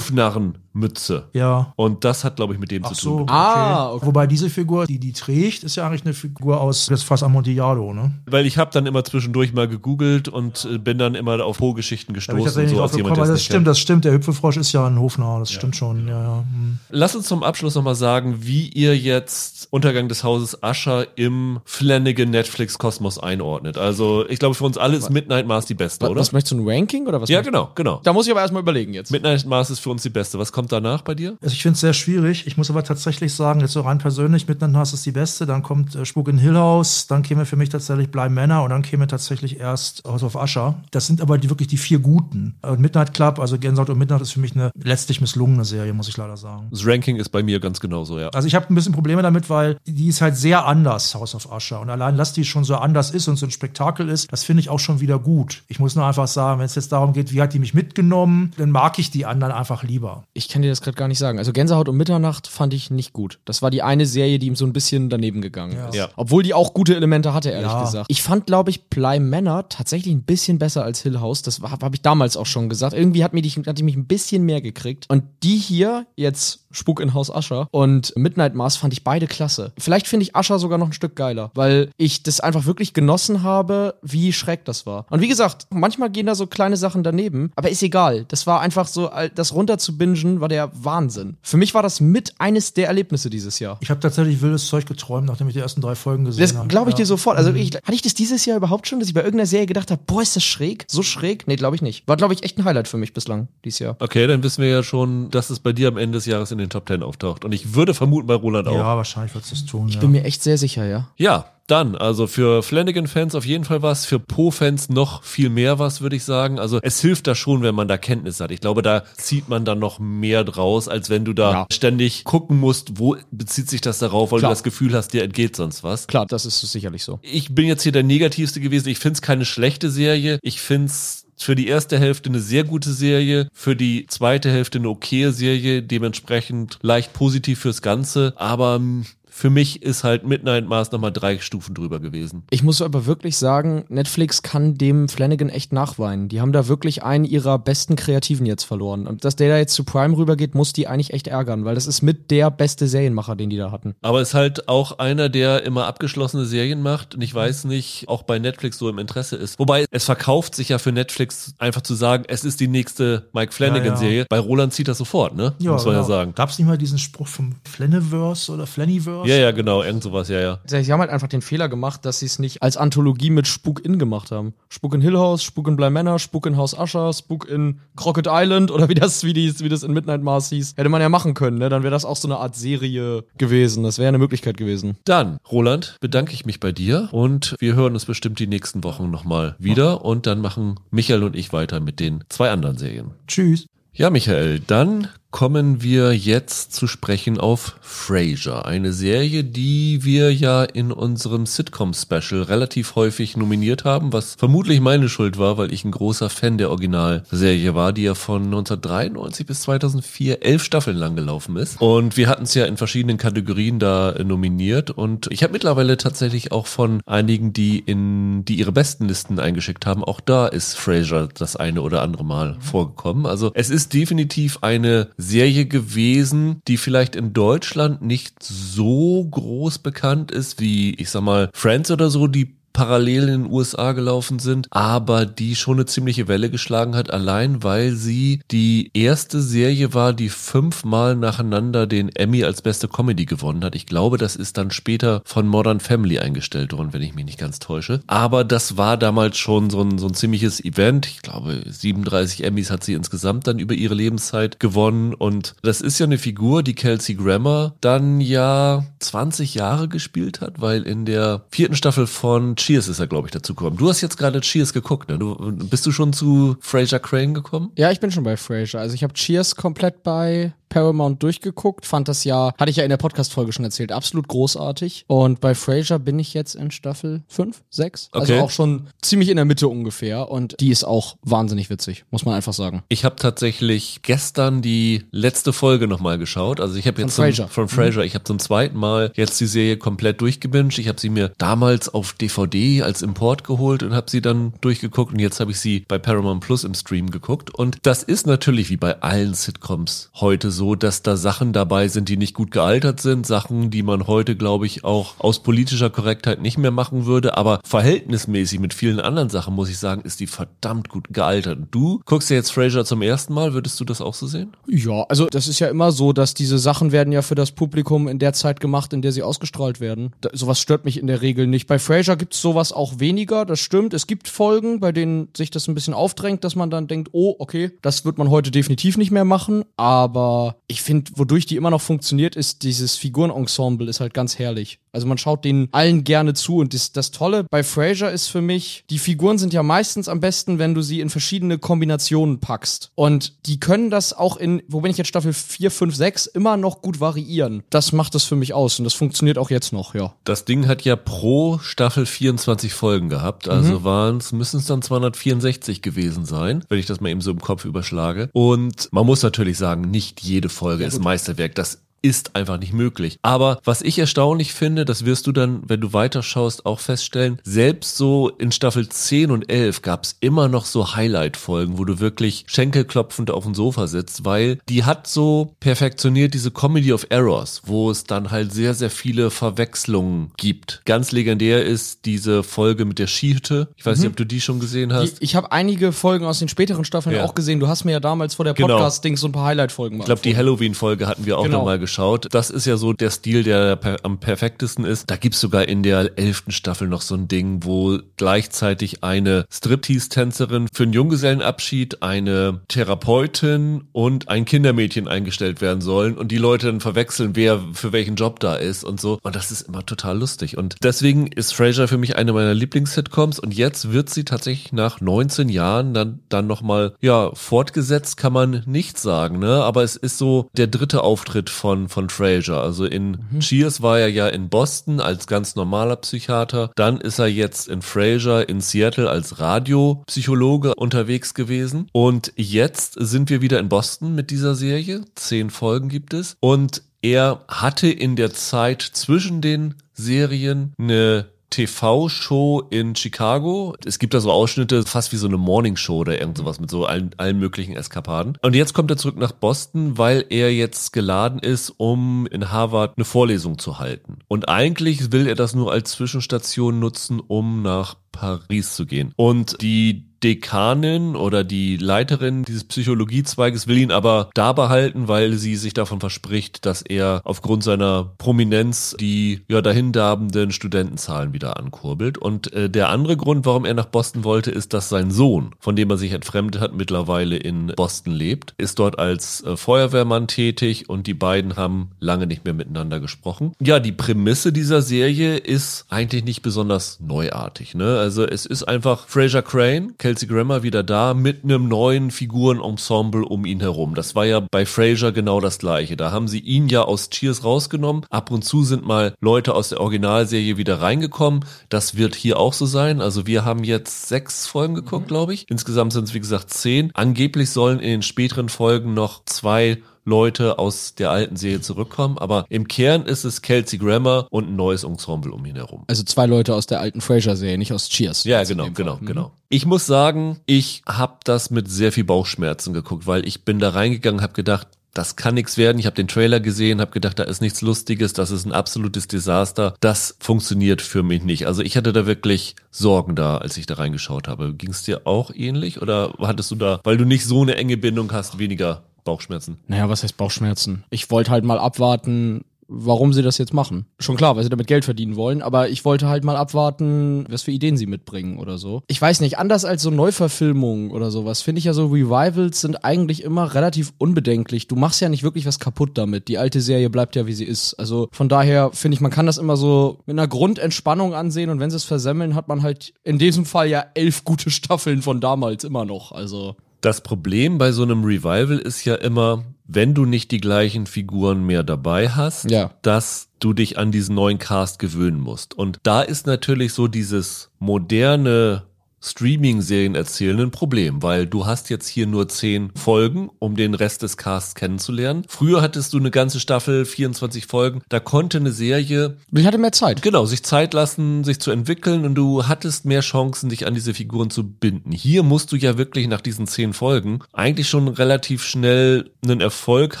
Hofnarrenmütze. Ja. Und das hat, glaube ich, mit dem Ach zu so, tun. okay. Ah, okay. Wobei diese Figur, die die trägt, ist ja eigentlich eine Figur aus das Fass Amontillado, ne? Weil ich habe dann immer zwischendurch mal gegoogelt und äh, bin dann immer auf Da bin ich gestoßen. tatsächlich So als jemand, das stimmt, kennt. das stimmt. Der Hüpfelfrosch ist ja ein Hofnarr, das stimmt schon, ja, ja. hm. Lass uns zum Abschluss nochmal sagen, wie ihr jetzt Untergang des Hauses Ascher im Flanagan Netflix-Kosmos einordnet. Also, ich glaube, für uns alle ist Midnight Mars die beste, Was, oder? was möchtest du, ein Ranking oder was? Ja, genau, genau. Da muss ich aber erstmal überlegen jetzt. Midnight Mars ist für uns die beste. Was kommt danach bei dir? Also ich finde es sehr schwierig. Ich muss aber tatsächlich sagen, jetzt so rein persönlich, Midnight Mars ist die beste, dann kommt äh, Spuk in Hill House, dann käme für mich tatsächlich Bly Manor und dann käme tatsächlich erst House of Usher. Das sind aber die, wirklich die vier guten. Und Midnight Club, also Gänsehaut und Midnight ist für mich eine letztlich misslungene Serie, muss ich leider sagen. Das Ranking ist bei mir ganz genauso, ja. Also ich habe ein bisschen Probleme damit, weil die ist halt sehr anders, House of Usher. Und allein, dass die schon so anders ist und so ein Spektakel ist, das finde ich auch schon wieder gut. Ich muss nur einfach sagen, wenn es jetzt darum geht, wie hat die mich mitgenommen, dann mag ich die anderen einfach lieber. Ich kann dir das gerade gar nicht sagen. Also Gänsehaut um Mitternacht fand ich nicht gut. Das war die eine Serie, die ihm so ein bisschen daneben gegangen Ja. ist. Ja. Obwohl die auch gute Elemente hatte, ehrlich Ja. gesagt. Ich fand, glaube ich, Bly Manor tatsächlich ein bisschen besser als Hill House. Das habe ich damals auch schon gesagt. Irgendwie hat, mir die, hat die mich ein bisschen mehr gekriegt. Und die hier, jetzt Spuk in Haus Usher und Midnight Mars, fand ich beide klasse. Vielleicht finde ich Usher sogar noch ein Stück geiler, weil ich das einfach wirklich genossen habe, wie schräg das war. Und wie gesagt, manchmal gehen da so kleine Sachen daneben, aber ist egal. Das war einfach so, das runter zu bingen, war der Wahnsinn. Für mich war das mit eines der Erlebnisse dieses Jahr. Ich habe tatsächlich wildes Zeug geträumt, nachdem ich die ersten drei Folgen gesehen Das habe. glaube ich ja. dir sofort. Also ich, hatte ich das dieses Jahr überhaupt schon, dass ich bei irgendeiner Serie gedacht habe, boah, ist das schräg? So schräg? Nee, glaube ich nicht. War, glaube ich, echt ein Highlight für mich bislang dieses Jahr. Okay, dann wissen wir ja schon, dass es bei dir am Ende des Jahres in den Top 10 auftaucht. Und ich würde vermuten bei Roland auch. Ja, wahrscheinlich wird es das tun. Ich ja. bin mir echt sehr sicher, ja. Ja, dann, also für Flanagan-Fans auf jeden Fall was, für Po-Fans noch viel mehr was, würde ich sagen. Also es hilft da schon, wenn man da Kenntnis hat. Ich glaube, da zieht man dann noch mehr draus, als wenn du da Ja. ständig gucken musst, wo bezieht sich das darauf, weil Klar. du das Gefühl hast, dir entgeht sonst was. Klar, das ist sicherlich so. Ich bin jetzt hier der Negativste gewesen. Ich finde es keine schlechte Serie. Ich finde es für die erste Hälfte eine sehr gute Serie, für die zweite Hälfte eine okaye Serie, dementsprechend leicht positiv fürs Ganze, aber mm, für mich ist halt Midnight Mars nochmal drei Stufen drüber gewesen. Ich muss aber wirklich sagen, Netflix kann dem Flanagan echt nachweinen. Die haben da wirklich einen ihrer besten Kreativen jetzt verloren. Und dass der da jetzt zu Prime rübergeht, muss die eigentlich echt ärgern, weil das ist mit der beste Serienmacher, den die da hatten. Aber ist halt auch einer, der immer abgeschlossene Serien macht und ich weiß nicht, auch bei Netflix so im Interesse ist. Wobei es verkauft sich ja für Netflix einfach zu sagen, es ist die nächste Mike Flanagan-Serie. Ja, ja. Bei Roland zieht das sofort, ne? Muss man ja sagen. Gab es nicht mal diesen Spruch vom Flaniverse oder Flaniverse? Ja, ja, genau, irgend sowas, ja, ja. Sie haben halt einfach den Fehler gemacht, dass sie es nicht als Anthologie mit Spuk in gemacht haben. Spuk in Hill House, Spuk in Bly Manor, Spuk in Haus Usher, Spuk in Crockett Island oder wie das, wie, die, wie das in Midnight Mars hieß. Hätte man ja machen können, ne? Dann wäre das auch so eine Art Serie gewesen. Das wäre eine Möglichkeit gewesen. Dann, Roland, bedanke ich mich bei dir und wir hören uns bestimmt die nächsten Wochen nochmal wieder und dann machen Michael und ich weiter mit den zwei anderen Serien. Tschüss. Ja, Michael, dann kommen wir jetzt zu sprechen auf Frasier, eine Serie, die wir ja in unserem Sitcom-Special relativ häufig nominiert haben, was vermutlich meine Schuld war, weil ich ein großer Fan der Originalserie war, die ja von 1993 bis 2004 elf Staffeln lang gelaufen ist. Und wir hatten es ja in verschiedenen Kategorien da nominiert und ich habe mittlerweile tatsächlich auch von einigen, die in die ihre besten Listen eingeschickt haben, auch da ist Frasier das eine oder andere Mal vorgekommen. Also es ist definitiv eine Serie gewesen, die vielleicht in Deutschland nicht so groß bekannt ist wie, ich sag mal, Friends oder so, die parallel in den USA gelaufen sind, aber die schon eine ziemliche Welle geschlagen hat, allein weil sie die erste Serie war, die fünfmal nacheinander den Emmy als beste Comedy gewonnen hat. Ich glaube, das ist dann später von Modern Family eingestellt worden, wenn ich mich nicht ganz täusche. Aber das war damals schon so ein, so ein ziemliches Event. Ich glaube, 37 Emmys hat sie insgesamt dann über ihre Lebenszeit gewonnen und das ist ja eine Figur, die Kelsey Grammer dann ja 20 Jahre gespielt hat, weil in der vierten Staffel von Cheers ist er, glaube ich, dazu gekommen. Du hast jetzt gerade Cheers geguckt, ne? Du, bist du schon zu Fraser Crane gekommen? Ja, ich bin schon bei Fraser. Also ich habe Cheers komplett bei Paramount durchgeguckt, fand das ja, hatte ich ja in der Podcast-Folge schon erzählt, absolut großartig. Und bei Frasier bin ich jetzt in Staffel 5, 6. Also Okay. auch schon ziemlich in der Mitte ungefähr. Und die ist auch wahnsinnig witzig, muss man einfach sagen. Ich habe tatsächlich gestern die letzte Folge nochmal geschaut. Also ich habe jetzt Von zum, Frasier. von Frasier, ich habe zum zweiten Mal jetzt die Serie komplett durchgebinged. Ich habe sie mir damals auf DVD als Import geholt und habe sie dann durchgeguckt und jetzt habe ich sie bei Paramount Plus im Stream geguckt. Und das ist natürlich wie bei allen Sitcoms heute so, dass da Sachen dabei sind, die nicht gut gealtert sind, Sachen, die man heute, glaube ich, auch aus politischer Korrektheit nicht mehr machen würde, aber verhältnismäßig mit vielen anderen Sachen, muss ich sagen, ist die verdammt gut gealtert. Du guckst ja jetzt Frasier zum ersten Mal, würdest du das auch so sehen? Ja, also das ist ja immer so, dass diese Sachen werden ja für das Publikum in der Zeit gemacht, in der sie ausgestrahlt werden. Da, sowas stört mich in der Regel nicht. Bei Frasier gibt's sowas auch weniger, das stimmt. Es gibt Folgen, bei denen sich das ein bisschen aufdrängt, dass man dann denkt, oh, okay, das wird man heute definitiv nicht mehr machen. Aber ich finde, wodurch die immer noch funktioniert, ist dieses Figurenensemble ist halt ganz herrlich. Also man schaut denen allen gerne zu und das, das Tolle bei Frasier ist für mich, die Figuren sind ja meistens am besten, wenn du sie in verschiedene Kombinationen packst. Und die können das auch in, wo bin ich jetzt Staffel 4, 5, 6, immer noch gut variieren. Das macht das für mich aus und das funktioniert auch jetzt noch, ja. Das Ding hat ja pro Staffel 24 Folgen gehabt, also waren es, müssen es dann 264 gewesen sein, wenn ich das mal eben so im Kopf überschlage. Und man muss natürlich sagen, nicht jede Folge ist Meisterwerk. Das ist einfach nicht möglich. Aber was ich erstaunlich finde, das wirst du dann, wenn du weiterschaust, auch feststellen, selbst so in Staffel 10 und 11 gab es immer noch so Highlight-Folgen, wo du wirklich schenkelklopfend auf dem Sofa sitzt, weil die hat so perfektioniert diese Comedy of Errors, wo es dann halt sehr, sehr viele Verwechslungen gibt. Ganz legendär ist diese Folge mit der Skihütte. Ich weiß nicht, ob du die schon gesehen hast. Die, ich habe einige Folgen aus den späteren Staffeln Ja. auch gesehen. Du hast mir ja damals vor der Genau. Podcast-Dings so ein paar Highlight-Folgen Ich glaube, die Halloween-Folge hatten wir auch Genau. nochmal geschaut. Das ist ja so der Stil, der am perfektesten ist. Da gibt's sogar in der elften Staffel noch so ein Ding, wo gleichzeitig eine Striptease-Tänzerin für einen Junggesellenabschied, eine Therapeutin und ein Kindermädchen eingestellt werden sollen und die Leute dann verwechseln, wer für welchen Job da ist und so. Und das ist immer total lustig. Und deswegen ist Frasier für mich eine meiner Lieblings-Sitcoms und jetzt wird sie tatsächlich nach 19 Jahren dann, dann nochmal, ja, fortgesetzt kann man nicht sagen, ne? Aber es ist so der dritte Auftritt von, von Frasier. Also in Cheers war er ja in Boston als ganz normaler Psychiater. Dann ist er jetzt in Frasier in Seattle als Radiopsychologe unterwegs gewesen. Und jetzt sind wir wieder in Boston mit dieser Serie. Zehn Folgen gibt es. Und er hatte in der Zeit zwischen den Serien eine TV-Show in Chicago. Es gibt da so Ausschnitte, fast wie so eine Morning-Show oder irgend sowas mit so allen, allen möglichen Eskapaden. Und jetzt kommt er zurück nach Boston, weil er jetzt geladen ist, um in Harvard eine Vorlesung zu halten. Und eigentlich will er das nur als Zwischenstation nutzen, um nach Paris zu gehen. Und die Dekanin oder die Leiterin dieses Psychologiezweiges will ihn aber da behalten, weil sie sich davon verspricht, dass er aufgrund seiner Prominenz die ja dahindabenden Studentenzahlen wieder ankurbelt. Und äh, der andere Grund, warum er nach Boston wollte, ist, dass sein Sohn, von dem er sich entfremdet hat, mittlerweile in Boston lebt, ist dort als äh, Feuerwehrmann tätig und die beiden haben lange nicht mehr miteinander gesprochen. Ja, die Prämisse dieser Serie ist eigentlich nicht besonders neuartig. Ne? Also es ist einfach Fraser Crane, Kelsey Grammer wieder da mit einem neuen Figurenensemble um ihn herum. Das war ja bei Fraser genau das gleiche. Da haben sie ihn ja aus Cheers rausgenommen. Ab und zu sind mal Leute aus der Originalserie wieder reingekommen. Das wird hier auch so sein. Also wir haben jetzt sechs Folgen geguckt, mhm. glaube ich. Insgesamt sind es wie gesagt zehn. Angeblich sollen in den späteren Folgen noch zwei Leute aus der alten Serie zurückkommen, aber im Kern ist es Kelsey Grammer und ein neues Ensemble um ihn herum. Also zwei Leute aus der alten Frasier-Serie, nicht aus Cheers. Ja, genau, genau, mhm. genau. Ich muss sagen, ich habe das mit sehr viel Bauchschmerzen geguckt, weil ich bin da reingegangen, habe gedacht, das kann nichts werden. Ich habe den Trailer gesehen, habe gedacht, da ist nichts Lustiges, das ist ein absolutes Desaster. Das funktioniert für mich nicht. Also ich hatte da wirklich Sorgen da, als ich da reingeschaut habe. Ging es dir auch ähnlich oder hattest du da, weil du nicht so eine enge Bindung hast, weniger Bauchschmerzen? Naja, was heißt Bauchschmerzen? Ich wollte halt mal abwarten, warum sie das jetzt machen. Schon klar, weil sie damit Geld verdienen wollen, aber ich wollte halt mal abwarten, was für Ideen sie mitbringen oder so. Ich weiß nicht, anders als so Neuverfilmungen oder sowas, finde ich ja so Revivals sind eigentlich immer relativ unbedenklich. Du machst ja nicht wirklich was kaputt damit. Die alte Serie bleibt ja, wie sie ist. Also von daher finde ich, man kann das immer so mit einer Grundentspannung ansehen und wenn sie es versemmeln, hat man halt in diesem Fall ja elf gute Staffeln von damals immer noch. Also das Problem bei so einem Revival ist ja immer, wenn du nicht die gleichen Figuren mehr dabei hast, ja. dass du dich an diesen neuen Cast gewöhnen musst. Und da ist natürlich so dieses moderne Streaming-Serien erzählen ein Problem, weil du hast jetzt hier nur zehn Folgen, um den Rest des Casts kennenzulernen. Früher hattest du eine ganze Staffel, 24 Folgen. Da konnte eine Serie. Ich hatte mehr Zeit. Genau, sich Zeit lassen, sich zu entwickeln und du hattest mehr Chancen, dich an diese Figuren zu binden. Hier musst du ja wirklich nach diesen zehn Folgen eigentlich schon relativ schnell einen Erfolg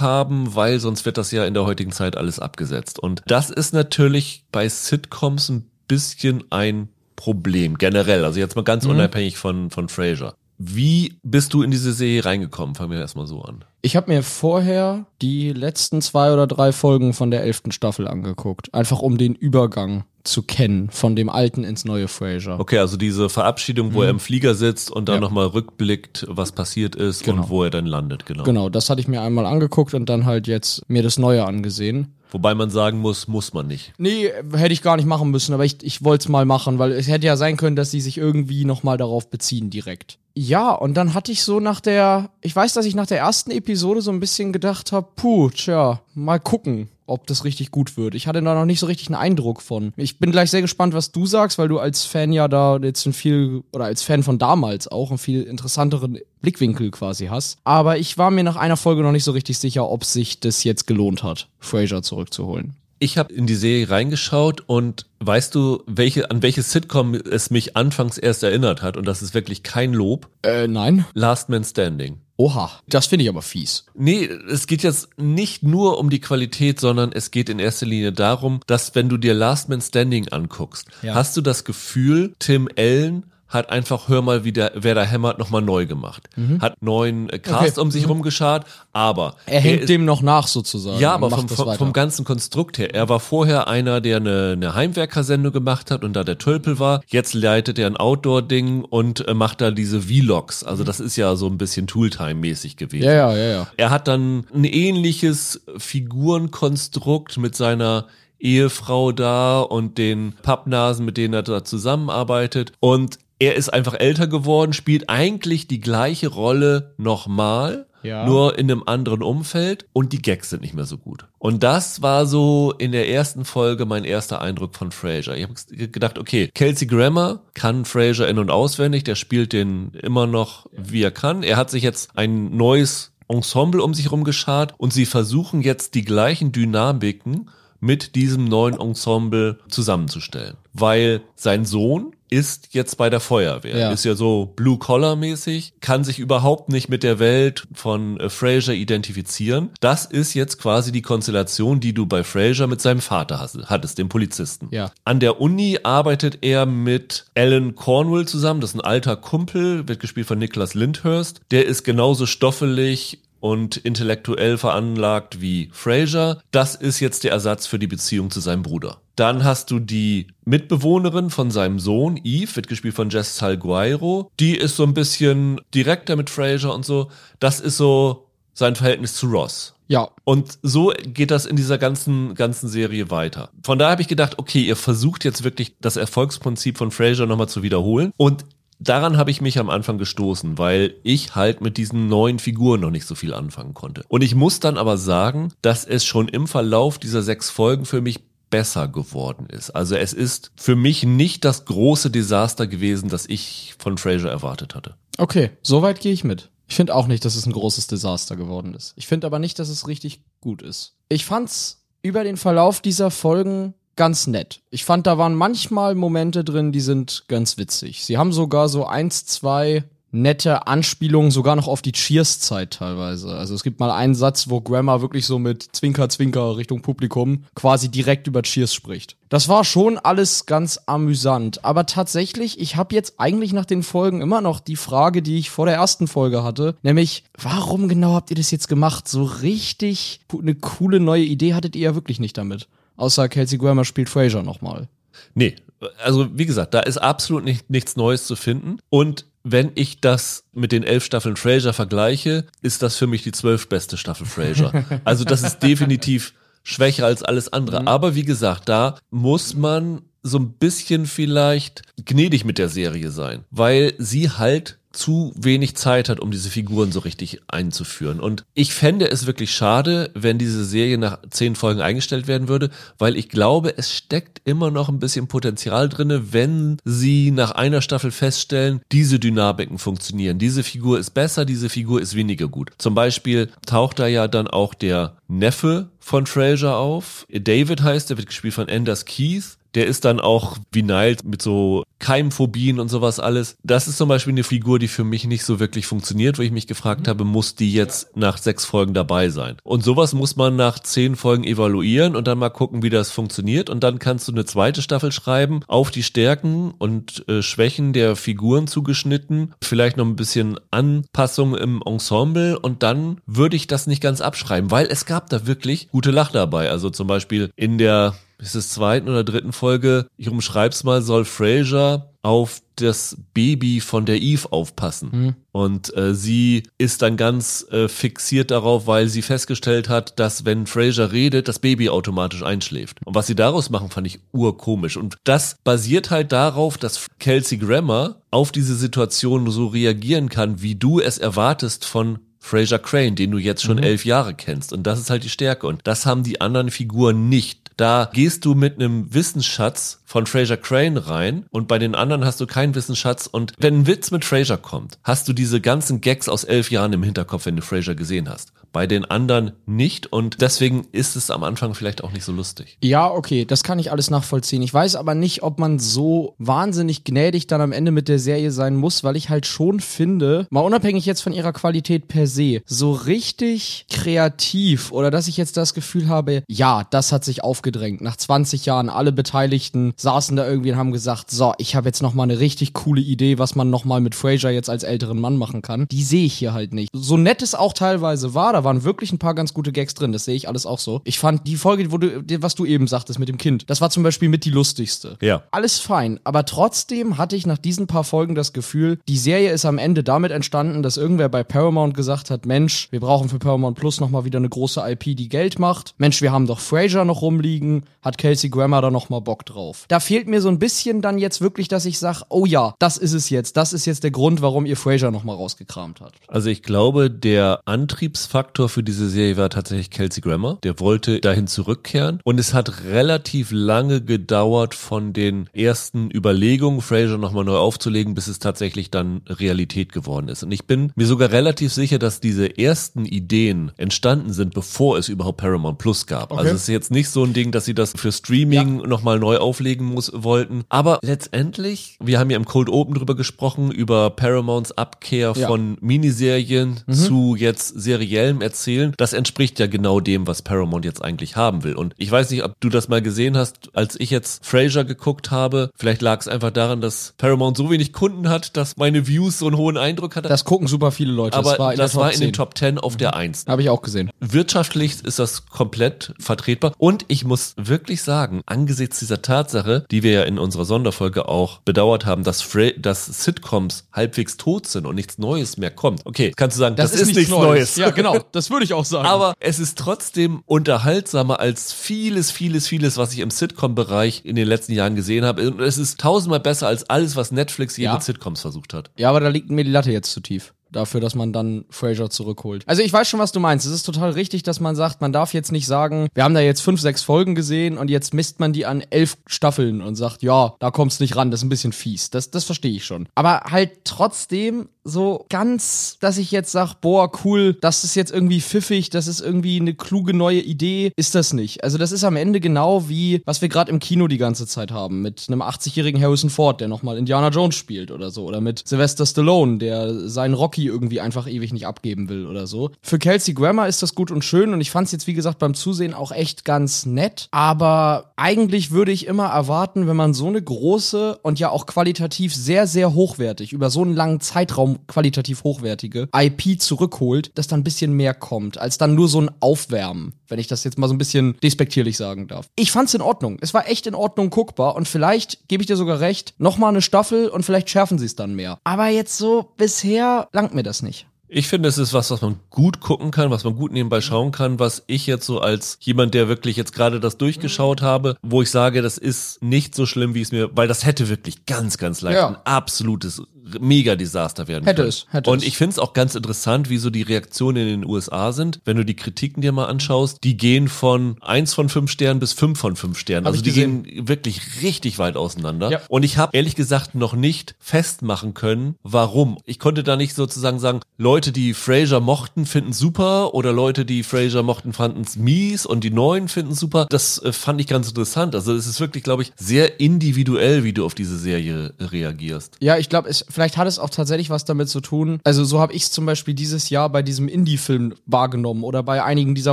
haben, weil sonst wird das ja in der heutigen Zeit alles abgesetzt. Und das ist natürlich bei Sitcoms ein bisschen ein Problem generell? Also jetzt mal ganz mhm. unabhängig von, von Fraser. Wie bist du in diese Serie reingekommen? Fangen wir erstmal so an. Ich habe mir vorher die letzten zwei oder drei Folgen von der elften Staffel angeguckt. Einfach um den Übergang zu kennen von dem alten ins neue Fraser. Okay, also diese Verabschiedung, wo mhm. er im Flieger sitzt und dann ja. nochmal rückblickt, was passiert ist genau. und wo er dann landet, genau. Genau, das hatte ich mir einmal angeguckt und dann halt jetzt mir das Neue angesehen. Wobei man sagen muss, muss man nicht. Nee, hätte ich gar nicht machen müssen, aber ich, ich wollte es mal machen, weil es hätte ja sein können, dass sie sich irgendwie nochmal darauf beziehen direkt. Ja, und dann hatte ich so nach der, ich weiß, dass ich nach der ersten Episode so ein bisschen gedacht habe, puh, tja, mal gucken ob das richtig gut wird. Ich hatte da noch nicht so richtig einen Eindruck von. Ich bin gleich sehr gespannt, was du sagst, weil du als Fan ja da jetzt ein viel, oder als Fan von damals auch einen viel interessanteren Blickwinkel quasi hast. Aber ich war mir nach einer Folge noch nicht so richtig sicher, ob sich das jetzt gelohnt hat, Fraser zurückzuholen. Ich habe in die Serie reingeschaut und weißt du, welche, an welches Sitcom es mich anfangs erst erinnert hat? Und das ist wirklich kein Lob. Äh, nein. Last Man Standing. Oha, das finde ich aber fies. Nee, es geht jetzt nicht nur um die Qualität, sondern es geht in erster Linie darum, dass wenn du dir Last Man Standing anguckst, ja. hast du das Gefühl, Tim Allen hat einfach Hör mal, wie der, wer da hämmert, nochmal neu gemacht. Mhm. Hat neuen äh, Cast okay. um sich mhm. rumgeschart, aber. Er hängt er ist, dem noch nach sozusagen. Ja, aber vom, vom, vom, ganzen Konstrukt her. Er war vorher einer, der eine, eine Heimwerkersendung gemacht hat und da der Tölpel war. Jetzt leitet er ein Outdoor-Ding und äh, macht da diese Vlogs. Also das ist ja so ein bisschen Tooltime-mäßig gewesen. Ja, ja, ja, ja. Er hat dann ein ähnliches Figurenkonstrukt mit seiner Ehefrau da und den Pappnasen, mit denen er da zusammenarbeitet. Und er ist einfach älter geworden, spielt eigentlich die gleiche Rolle nochmal, ja. nur in einem anderen Umfeld und die Gags sind nicht mehr so gut. Und das war so in der ersten Folge mein erster Eindruck von Fraser. Ich habe gedacht, okay, Kelsey Grammer kann Fraser in und auswendig, der spielt den immer noch wie er kann. Er hat sich jetzt ein neues Ensemble um sich herum geschart und sie versuchen jetzt die gleichen Dynamiken mit diesem neuen Ensemble zusammenzustellen. Weil sein Sohn ist jetzt bei der Feuerwehr, Ja. ist ja so Blue-Collar-mäßig, kann sich überhaupt nicht mit der Welt von äh, Fraser identifizieren. Das ist jetzt quasi die Konstellation, die du bei Fraser mit seinem Vater hast, hattest, dem Polizisten. Ja. An der Uni arbeitet er mit Alan Cornwell zusammen, das ist ein alter Kumpel, wird gespielt von Nicholas Lyndhurst. Der ist genauso stoffelig und intellektuell veranlagt wie Fraser. Das ist jetzt der Ersatz für die Beziehung zu seinem Bruder. Dann hast du die Mitbewohnerin von seinem Sohn, Eve, wird gespielt von Jess Salgueiro. Die ist so ein bisschen direkter mit Fraser und so. Das ist so sein Verhältnis zu Ross. Ja, Und so geht das in dieser ganzen, ganzen Serie weiter. Von daher habe ich gedacht, okay, ihr versucht jetzt wirklich das Erfolgsprinzip von Fraser nochmal zu wiederholen. Und daran habe ich mich am Anfang gestoßen, weil ich halt mit diesen neuen Figuren noch nicht so viel anfangen konnte. Und ich muss dann aber sagen, dass es schon im Verlauf dieser sechs Folgen für mich besser geworden ist. Also es ist für mich nicht das große Desaster gewesen, das ich von Fraser erwartet hatte. okay, soweit gehe ich mit. Ich finde auch nicht, dass es ein großes Desaster geworden ist. Ich finde aber nicht, dass es richtig gut ist. Ich fand's über den Verlauf dieser Folgen ganz nett. Ich fand, da waren manchmal Momente drin, die sind ganz witzig. Sie haben sogar so eins, zwei nette Anspielungen sogar noch auf die Cheers-Zeit teilweise. Also es gibt mal einen Satz, wo Grammar wirklich so mit Zwinker, Zwinker Richtung Publikum quasi direkt über Cheers spricht. Das war schon alles ganz amüsant. Aber tatsächlich, ich habe jetzt eigentlich nach den Folgen immer noch die Frage, die ich vor der ersten Folge hatte, nämlich, warum genau habt ihr das jetzt gemacht? So richtig eine coole neue Idee hattet ihr ja wirklich nicht damit. Außer Kelsey Grammer spielt Fraser nochmal. Nee, also wie gesagt, da ist absolut nicht, nichts Neues zu finden. Und wenn ich das mit den elf Staffeln Frasier vergleiche, ist das für mich die zwölf beste Staffel Frasier. Also das ist definitiv schwächer als alles andere. Aber wie gesagt, da muss man so ein bisschen vielleicht gnädig mit der Serie sein, weil sie halt zu wenig Zeit hat, um diese Figuren so richtig einzuführen. Und ich fände es wirklich schade, wenn diese Serie nach zehn Folgen eingestellt werden würde, weil ich glaube, es steckt immer noch ein bisschen Potenzial drinne, wenn sie nach einer Staffel feststellen, diese Dynamiken funktionieren. Diese Figur ist besser, diese Figur ist weniger gut. Zum Beispiel taucht da ja dann auch der Neffe von Fraser auf. David heißt, der wird gespielt von Anders Keith. Der ist dann auch wie Niles mit so Keimphobien und sowas alles. Das ist zum Beispiel eine Figur, die für mich nicht so wirklich funktioniert, wo ich mich gefragt habe, muss die jetzt nach sechs Folgen dabei sein? Und sowas muss man nach zehn Folgen evaluieren und dann mal gucken, wie das funktioniert. Und dann kannst du eine zweite Staffel schreiben, auf die Stärken und äh, Schwächen der Figuren zugeschnitten, vielleicht noch ein bisschen Anpassung im Ensemble und dann würde ich das nicht ganz abschreiben, weil es gab da wirklich gute Lach dabei. Also zum Beispiel in der ist es zweiten oder dritten Folge, ich umschreib's mal, soll Fraser auf das Baby von der Eve aufpassen. Und äh, sie ist dann ganz äh, fixiert darauf, weil sie festgestellt hat, dass wenn Fraser redet, das Baby automatisch einschläft. Und was sie daraus machen, fand ich urkomisch. Und das basiert halt darauf, dass Kelsey Grammer auf diese Situation so reagieren kann, wie du es erwartest von Fraser Crane, den du jetzt schon elf Jahre kennst. Und das ist halt die Stärke. Und das haben die anderen Figuren nicht. Da gehst du mit einem Wissensschatz von Fraser Crane rein und bei den anderen hast du keinen Wissensschatz. Und wenn ein Witz mit Fraser kommt, hast du diese ganzen Gags aus elf Jahren im Hinterkopf, wenn du Fraser gesehen hast. Bei den anderen nicht und deswegen ist es am Anfang vielleicht auch nicht so lustig. Ja, okay, das kann ich alles nachvollziehen. Ich weiß aber nicht, ob man so wahnsinnig gnädig dann am Ende mit der Serie sein muss, weil ich halt schon finde, mal unabhängig jetzt von ihrer Qualität per se, so richtig kreativ oder dass ich jetzt das Gefühl habe, ja, das hat sich aufgedrängt. Nach 20 Jahren alle Beteiligten saßen da irgendwie und haben gesagt, so, ich habe jetzt noch mal eine richtig coole Idee, was man noch mal mit Fraser jetzt als älteren Mann machen kann. Die sehe ich hier halt nicht. So nett es auch teilweise war, da waren wirklich ein paar ganz gute Gags drin, das sehe ich alles auch so. Ich fand die Folge, wo du, was du eben sagtest mit dem Kind, das war zum Beispiel mit die lustigste. Ja. Alles fein, aber trotzdem hatte ich nach diesen paar Folgen das Gefühl, die Serie ist am Ende damit entstanden, dass irgendwer bei Paramount gesagt hat, Mensch, wir brauchen für Paramount Plus noch mal wieder eine große IP, die Geld macht. Mensch, wir haben doch Frasier noch rumliegen, hat Kelsey Grammer da noch mal Bock drauf. Da fehlt mir so ein bisschen dann jetzt wirklich, dass ich sage, oh ja, das ist es jetzt, das ist jetzt der Grund, warum ihr Frasier noch mal rausgekramt habt. Also ich glaube, der Antriebsfaktor Faktor für diese Serie war tatsächlich Kelsey Grammer. Der wollte dahin zurückkehren. Und es hat relativ lange gedauert von den ersten Überlegungen, Fraser nochmal neu aufzulegen, bis es tatsächlich dann Realität geworden ist. Und ich bin mir sogar relativ sicher, dass diese ersten Ideen entstanden sind, bevor es überhaupt Paramount Plus gab. Okay. Also es ist jetzt nicht so ein Ding, dass sie das für Streaming nochmal neu auflegen muss, wollten. Aber letztendlich, wir haben ja im Cold Open drüber gesprochen, über Paramounts Abkehr Ja. von Miniserien zu jetzt seriellem Erzählen. Das entspricht ja genau dem, was Paramount jetzt eigentlich haben will. Und ich weiß nicht, ob du das mal gesehen hast, als ich jetzt Frasier geguckt habe. Vielleicht lag es einfach daran, dass Paramount so wenig Kunden hat, dass meine Views so einen hohen Eindruck hatte. Das gucken super viele Leute. aber das war in, das war in den 10. Top 10 auf der 1. Habe ich auch gesehen. Wirtschaftlich ist das komplett vertretbar. Und ich muss wirklich sagen, angesichts dieser Tatsache, die wir ja in unserer Sonderfolge auch bedauert haben, dass, Fra dass Sitcoms halbwegs tot sind und nichts Neues mehr kommt. Okay, kannst du sagen, das, ist, nichts Neues. Ja, genau. Das würde ich auch sagen. Aber es ist trotzdem unterhaltsamer als vieles, vieles, vieles, was ich im Sitcom-Bereich in den letzten Jahren gesehen habe. Und es ist tausendmal besser als alles, was Netflix je Ja. mit Sitcoms versucht hat. Ja, aber da liegt mir die Latte jetzt zu tief. Dafür, dass man dann Fraser zurückholt. Also ich weiß schon, was du meinst. Es ist total richtig, dass man sagt, man darf jetzt nicht sagen, wir haben da jetzt fünf, sechs Folgen gesehen und jetzt misst man die an elf Staffeln und sagt, ja, da kommt's nicht ran, das ist ein bisschen fies. Das, das verstehe ich schon. Aber halt trotzdem so ganz, dass ich jetzt sag, boah, cool, das ist jetzt irgendwie pfiffig, das ist irgendwie eine kluge neue Idee, ist das nicht. Also das ist am Ende genau wie, was wir gerade im Kino die ganze Zeit haben, mit einem 80-jährigen Harrison Ford, der nochmal Indiana Jones spielt oder so, oder mit Sylvester Stallone, der seinen Rocky irgendwie einfach ewig nicht abgeben will oder so. Für Kelsey Grammer ist das gut und schön und ich fand es jetzt, wie gesagt, beim Zusehen auch echt ganz nett, aber eigentlich würde ich immer erwarten, wenn man so eine große und ja auch qualitativ sehr, sehr hochwertig, über so einen langen Zeitraum qualitativ hochwertige IP zurückholt, dass da ein bisschen mehr kommt, als dann nur so ein Aufwärmen, wenn ich das jetzt mal so ein bisschen despektierlich sagen darf. Ich fand's in Ordnung. Es war echt in Ordnung guckbar und vielleicht, gebe ich dir sogar recht, nochmal eine Staffel und vielleicht schärfen sie es dann mehr. Aber jetzt so, bisher langt mir das nicht. Ich finde, es ist was, was man gut gucken kann, was man gut nebenbei schauen kann, was ich jetzt so als jemand, der wirklich jetzt gerade das durchgeschaut habe, wo ich sage, das ist nicht so schlimm, wie es mir, weil das hätte wirklich ganz, ganz leicht Ja. ein absolutes Mega-Desaster werden Hätte können. es, hätte Und es. ich finde es auch ganz interessant, wie so die Reaktionen in den USA sind. Wenn du die Kritiken dir mal anschaust, die gehen von eins von fünf Sternen bis fünf von fünf Sternen. Hab also die gesehen. gehen wirklich richtig weit auseinander. Ja. Und ich habe ehrlich gesagt noch nicht festmachen können, warum. Ich konnte da nicht sozusagen sagen, Leute, die Frasier mochten, finden super oder Leute, die Frasier mochten, fanden es mies und die Neuen finden super. Das äh, fand ich ganz interessant. Also es ist wirklich, glaube ich, sehr individuell, wie du auf diese Serie reagierst. Ja, ich glaube, vielleicht hat es auch tatsächlich was damit zu tun. Also so habe ich es zum Beispiel dieses Jahr bei diesem Indie-Film wahrgenommen oder bei einigen dieser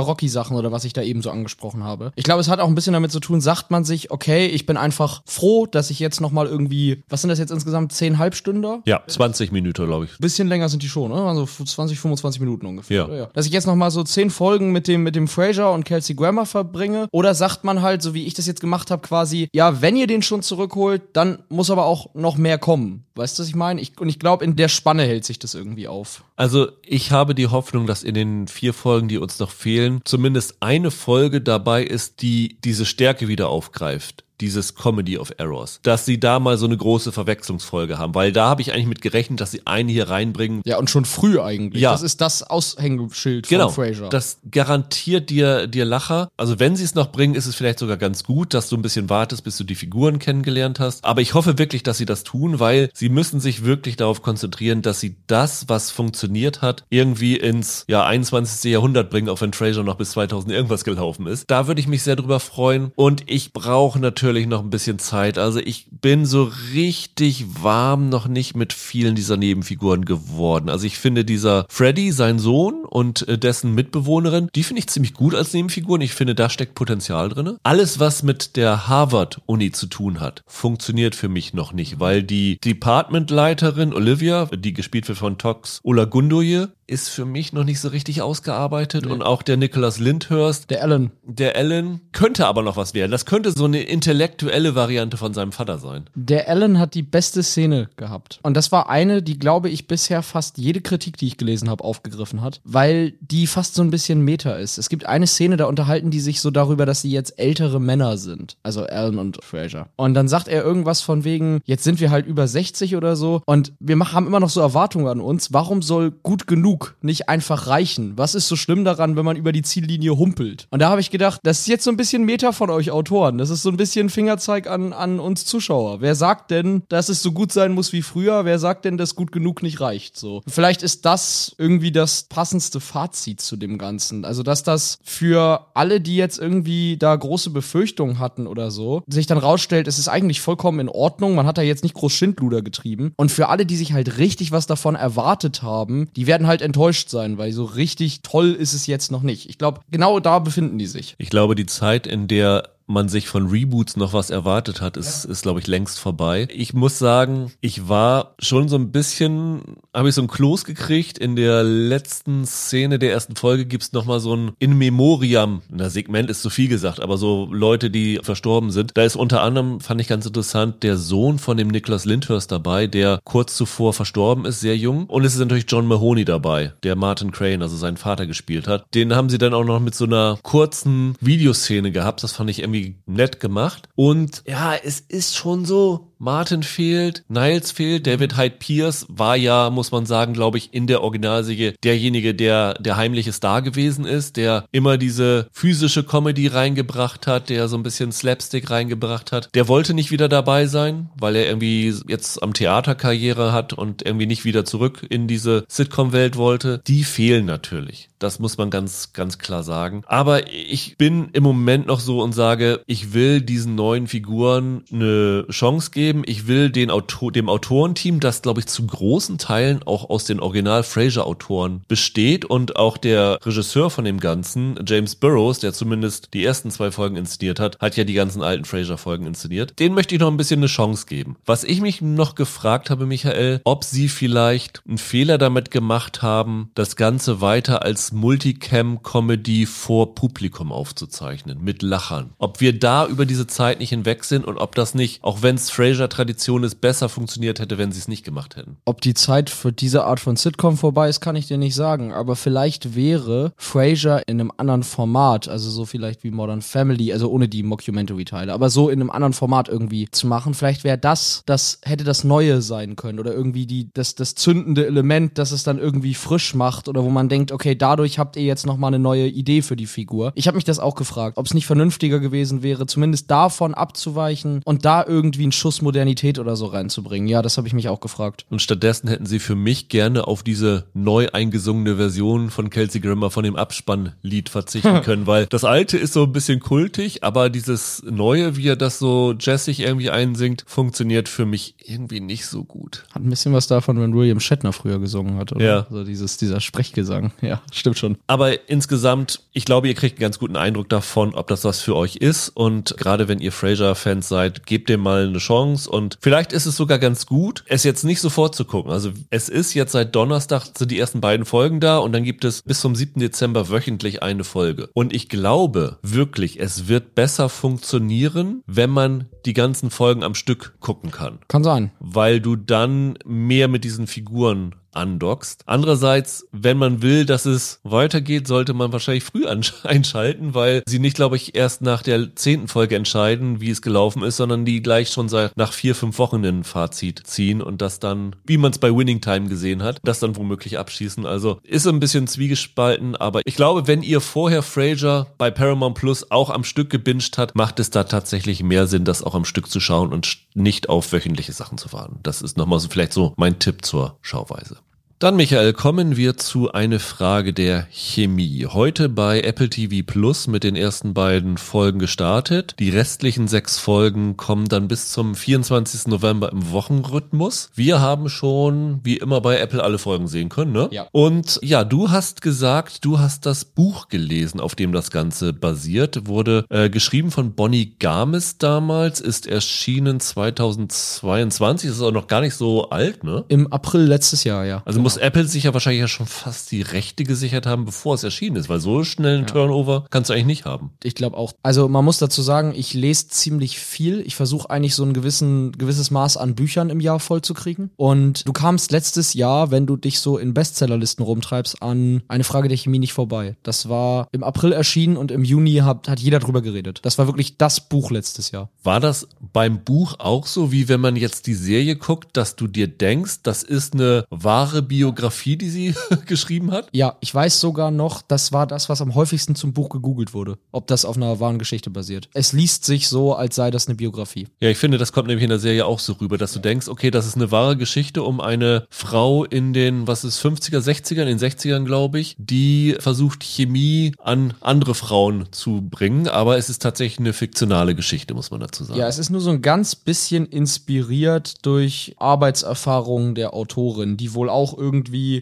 Rocky-Sachen oder was ich da eben so angesprochen habe. Ich glaube, es hat auch ein bisschen damit zu tun, sagt man sich, okay, ich bin einfach froh, dass ich jetzt nochmal irgendwie, was sind das jetzt insgesamt, zehn Halbstünder? Ja, 20 Minuten, glaube ich. Bisschen länger sind die schon, ne? Also 20, 25 Minuten ungefähr. Ja. Dass ich jetzt noch mal so zehn Folgen mit dem, mit dem Fraser und Kelsey Grammer verbringe. Oder sagt man halt, so wie ich das jetzt gemacht habe, quasi, ja, wenn ihr den schon zurückholt, dann muss aber auch noch mehr kommen. Weißt du, was ich meine? Ich, und ich glaube, in der Spanne hält sich das irgendwie auf. Also ich habe die Hoffnung, dass in den vier Folgen, die uns noch fehlen, zumindest eine Folge dabei ist, die diese Stärke wieder aufgreift. Dieses Comedy of Errors. Dass sie da mal so eine große Verwechslungsfolge haben. Weil da habe ich eigentlich mit gerechnet, dass sie eine hier reinbringen. Ja, und schon früh eigentlich. Ja. Das ist das Aushängeschild Genau, von Fraser. das garantiert dir, dir Lacher. Also wenn sie es noch bringen, ist es vielleicht sogar ganz gut, dass du ein bisschen wartest, bis du die Figuren kennengelernt hast. Aber ich hoffe wirklich, dass sie das tun, weil sie müssen sich wirklich darauf konzentrieren, dass sie das, was funktioniert hat, irgendwie ins ja, 21. Jahrhundert bringen, auch wenn Fraser noch bis 2000 irgendwas gelaufen ist. Da würde ich mich sehr drüber freuen. Und ich brauche natürlich noch ein bisschen Zeit. Also ich bin so richtig warm noch nicht mit vielen dieser Nebenfiguren geworden. Also ich finde dieser Freddy, sein Sohn und äh, dessen Mitbewohnerin, die finde ich ziemlich gut als Nebenfiguren. Ich finde, da steckt Potenzial drin. Alles, was mit der Harvard-Uni zu tun hat, funktioniert für mich noch nicht, weil die Departmentleiterin Olivia, die gespielt wird von Tox Olagundoye, ist für mich noch nicht so richtig ausgearbeitet und auch der Nicholas Lyndhurst, der Alan. der Alan, könnte aber noch was werden. Das könnte so eine intellektuelle Variante von seinem Vater sein. Der Alan hat die beste Szene gehabt. Und das war eine, die, glaube ich, bisher fast jede Kritik, die ich gelesen habe, aufgegriffen hat, weil die fast so ein bisschen Meta ist. Es gibt eine Szene, da unterhalten die sich so darüber, dass sie jetzt ältere Männer sind. Also Alan und Fraser. Und dann sagt er irgendwas von wegen, jetzt sind wir halt über 60 oder so und wir haben immer noch so Erwartungen an uns. Warum soll gut genug genug nicht einfach reichen? Was ist so schlimm daran, wenn man über die Ziellinie humpelt? Und da habe ich gedacht, das ist jetzt so ein bisschen Meta von euch Autoren. Das ist so ein bisschen Fingerzeig an, an uns Zuschauer. Wer sagt denn, dass es so gut sein muss wie früher? Wer sagt denn, dass gut genug nicht reicht? So. Vielleicht ist das irgendwie das passendste Fazit zu dem Ganzen. Also, dass das für alle, die jetzt irgendwie da große Befürchtungen hatten oder so, sich dann rausstellt, es ist eigentlich vollkommen in Ordnung. Man hat da jetzt nicht groß Schindluder getrieben. Und für alle, die sich halt richtig was davon erwartet haben, die werden halt enttäuscht sein, weil so richtig toll ist es jetzt noch nicht. Ich glaube, genau da befinden die sich. Ich glaube, die Zeit, in der man sich von Reboots noch was erwartet hat, ist, ist glaube ich, längst vorbei. Ich muss sagen, ich war schon so ein bisschen, habe ich so ein Kloß gekriegt. In der letzten Szene der ersten Folge gibt's noch mal so ein In Memoriam. Na, Segment ist zu viel gesagt, aber so Leute, die verstorben sind. Da ist unter anderem, fand ich ganz interessant, der Sohn von dem Nicholas Lyndhurst dabei, der kurz zuvor verstorben ist, sehr jung. Und es ist natürlich John Mahoney dabei, der Martin Crane, also seinen Vater gespielt hat. Den haben sie dann auch noch mit so einer kurzen Videoszene gehabt. Das fand ich irgendwie irgendwie nett gemacht. Und ja, es ist schon so, Martin fehlt, Niles fehlt, David Hyde Pierce war ja, muss man sagen, glaube ich, in der Originalserie derjenige, der der heimliche Star gewesen ist, der immer diese physische Comedy reingebracht hat, der so ein bisschen Slapstick reingebracht hat. Der wollte nicht wieder dabei sein, weil er irgendwie jetzt am Theater Karriere hat und irgendwie nicht wieder zurück in diese Sitcom-Welt wollte. Die fehlen natürlich. Das muss man ganz, ganz klar sagen. Aber ich bin im Moment noch so und sage, ich will diesen neuen Figuren eine Chance geben geben. Ich will den Autor, dem Autorenteam, das glaube ich zu großen Teilen auch aus den Original Fraser Autoren besteht und auch der Regisseur von dem Ganzen, James Burroughs, der zumindest die ersten zwei Folgen inszeniert hat, hat ja die ganzen alten Fraser Folgen inszeniert. Den möchte ich noch ein bisschen eine Chance geben. Was ich mich noch gefragt habe, Michael, ob sie vielleicht einen Fehler damit gemacht haben, das Ganze weiter als Multicam-Comedy vor Publikum aufzuzeichnen, mit Lachern. Ob wir da über diese Zeit nicht hinweg sind und ob das nicht, auch wenn es Fraser Frasier-Tradition es besser funktioniert hätte, wenn sie es nicht gemacht hätten. Ob die Zeit für diese Art von Sitcom vorbei ist, kann ich dir nicht sagen. Aber vielleicht wäre Frasier in einem anderen Format, also so vielleicht wie Modern Family, also ohne die Mockumentary-Teile, aber so in einem anderen Format irgendwie zu machen. Vielleicht wäre das, das hätte das Neue sein können oder irgendwie die, das, das zündende Element, das es dann irgendwie frisch macht oder wo man denkt, okay, dadurch habt ihr jetzt nochmal eine neue Idee für die Figur. Ich habe mich das auch gefragt, ob es nicht vernünftiger gewesen wäre, zumindest davon abzuweichen und da irgendwie einen Schuss Modernität oder so reinzubringen. Ja, das habe ich mich auch gefragt. Und stattdessen hätten sie für mich gerne auf diese neu eingesungene Version von Kelsey Grammer von dem Abspannlied verzichten können, weil das alte ist so ein bisschen kultig, aber dieses neue, wie er das so jazzig irgendwie einsingt, funktioniert für mich irgendwie nicht so gut. Hat ein bisschen was davon, wenn William Shatner früher gesungen hat, oder? Ja. Also dieses, dieser Sprechgesang. Ja, stimmt schon. Aber insgesamt, ich glaube, ihr kriegt einen ganz guten Eindruck davon, ob das was für euch ist und gerade wenn ihr Fraser-Fans seid, gebt dem mal eine Chance Songs und vielleicht ist es sogar ganz gut, es jetzt nicht sofort zu gucken. Also es ist jetzt seit Donnerstag sind die ersten beiden Folgen da und dann gibt es bis zum 7. Dezember wöchentlich eine Folge. Und ich glaube wirklich, es wird besser funktionieren, wenn man die ganzen Folgen am Stück gucken kann. Kann sein. Weil du dann mehr mit diesen Figuren andockst. Andererseits, wenn man will, dass es weitergeht, sollte man wahrscheinlich früh einschalten, weil sie nicht, glaube ich, erst nach der zehnten Folge entscheiden, wie es gelaufen ist, sondern die gleich schon seit nach vier, fünf Wochen ein Fazit ziehen und das dann, wie man es bei Winning Time gesehen hat, das dann womöglich abschießen. Also ist ein bisschen zwiegespalten, aber ich glaube, wenn ihr vorher Frasier bei Paramount Plus auch am Stück gebinged hat, macht es da tatsächlich mehr Sinn, das auch am Stück zu schauen und nicht auf wöchentliche Sachen zu warten. Das ist nochmal so vielleicht so mein Tipp zur Schauweise. Dann, Michael, kommen wir zu eine Frage der Chemie. Heute bei Apple TV Plus mit den ersten beiden Folgen gestartet. Die restlichen sechs Folgen kommen dann bis zum 24. November im Wochenrhythmus. Wir haben schon, wie immer bei Apple, alle Folgen sehen können, ne? Ja. Und ja, du hast gesagt, du hast das Buch gelesen, auf dem das Ganze basiert. Wurde äh, geschrieben von Bonnie Gamis damals, ist erschienen 2022. Das ist auch noch gar nicht so alt, ne? Im April letztes Jahr, ja. Also muss Apple sich ja wahrscheinlich ja schon fast die Rechte gesichert haben, bevor es erschienen ist, weil so schnell einen Turnover kannst du eigentlich nicht haben. Ich glaube auch. Also man muss dazu sagen, ich lese ziemlich viel. Ich versuche eigentlich so ein gewissen, gewisses Maß an Büchern im Jahr voll zu kriegen. Und du kamst letztes Jahr, wenn du dich so in Bestsellerlisten rumtreibst, an eine Frage der Chemie nicht vorbei. Das war im April erschienen und im Juni hat, hat jeder drüber geredet. Das war wirklich das Buch letztes Jahr. War das beim Buch auch so, wie wenn man jetzt die Serie guckt, dass du dir denkst, das ist eine wahre Biografie Biografie, die sie geschrieben hat? Ja, ich weiß sogar noch, das war das, was am häufigsten zum Buch gegoogelt wurde. Ob das auf einer wahren Geschichte basiert. Es liest sich so, als sei das eine Biografie. Ja, ich finde, das kommt nämlich in der Serie auch so rüber, dass du denkst, okay, das ist eine wahre Geschichte um eine Frau in den, was ist, 50er, 60er, in den 60ern, glaube ich, die versucht, Chemie an andere Frauen zu bringen, aber es ist tatsächlich eine fiktionale Geschichte, muss man dazu sagen. Ja, es ist nur so ein ganz bisschen inspiriert durch Arbeitserfahrungen der Autorin, die wohl auch irgendwie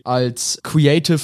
als Creative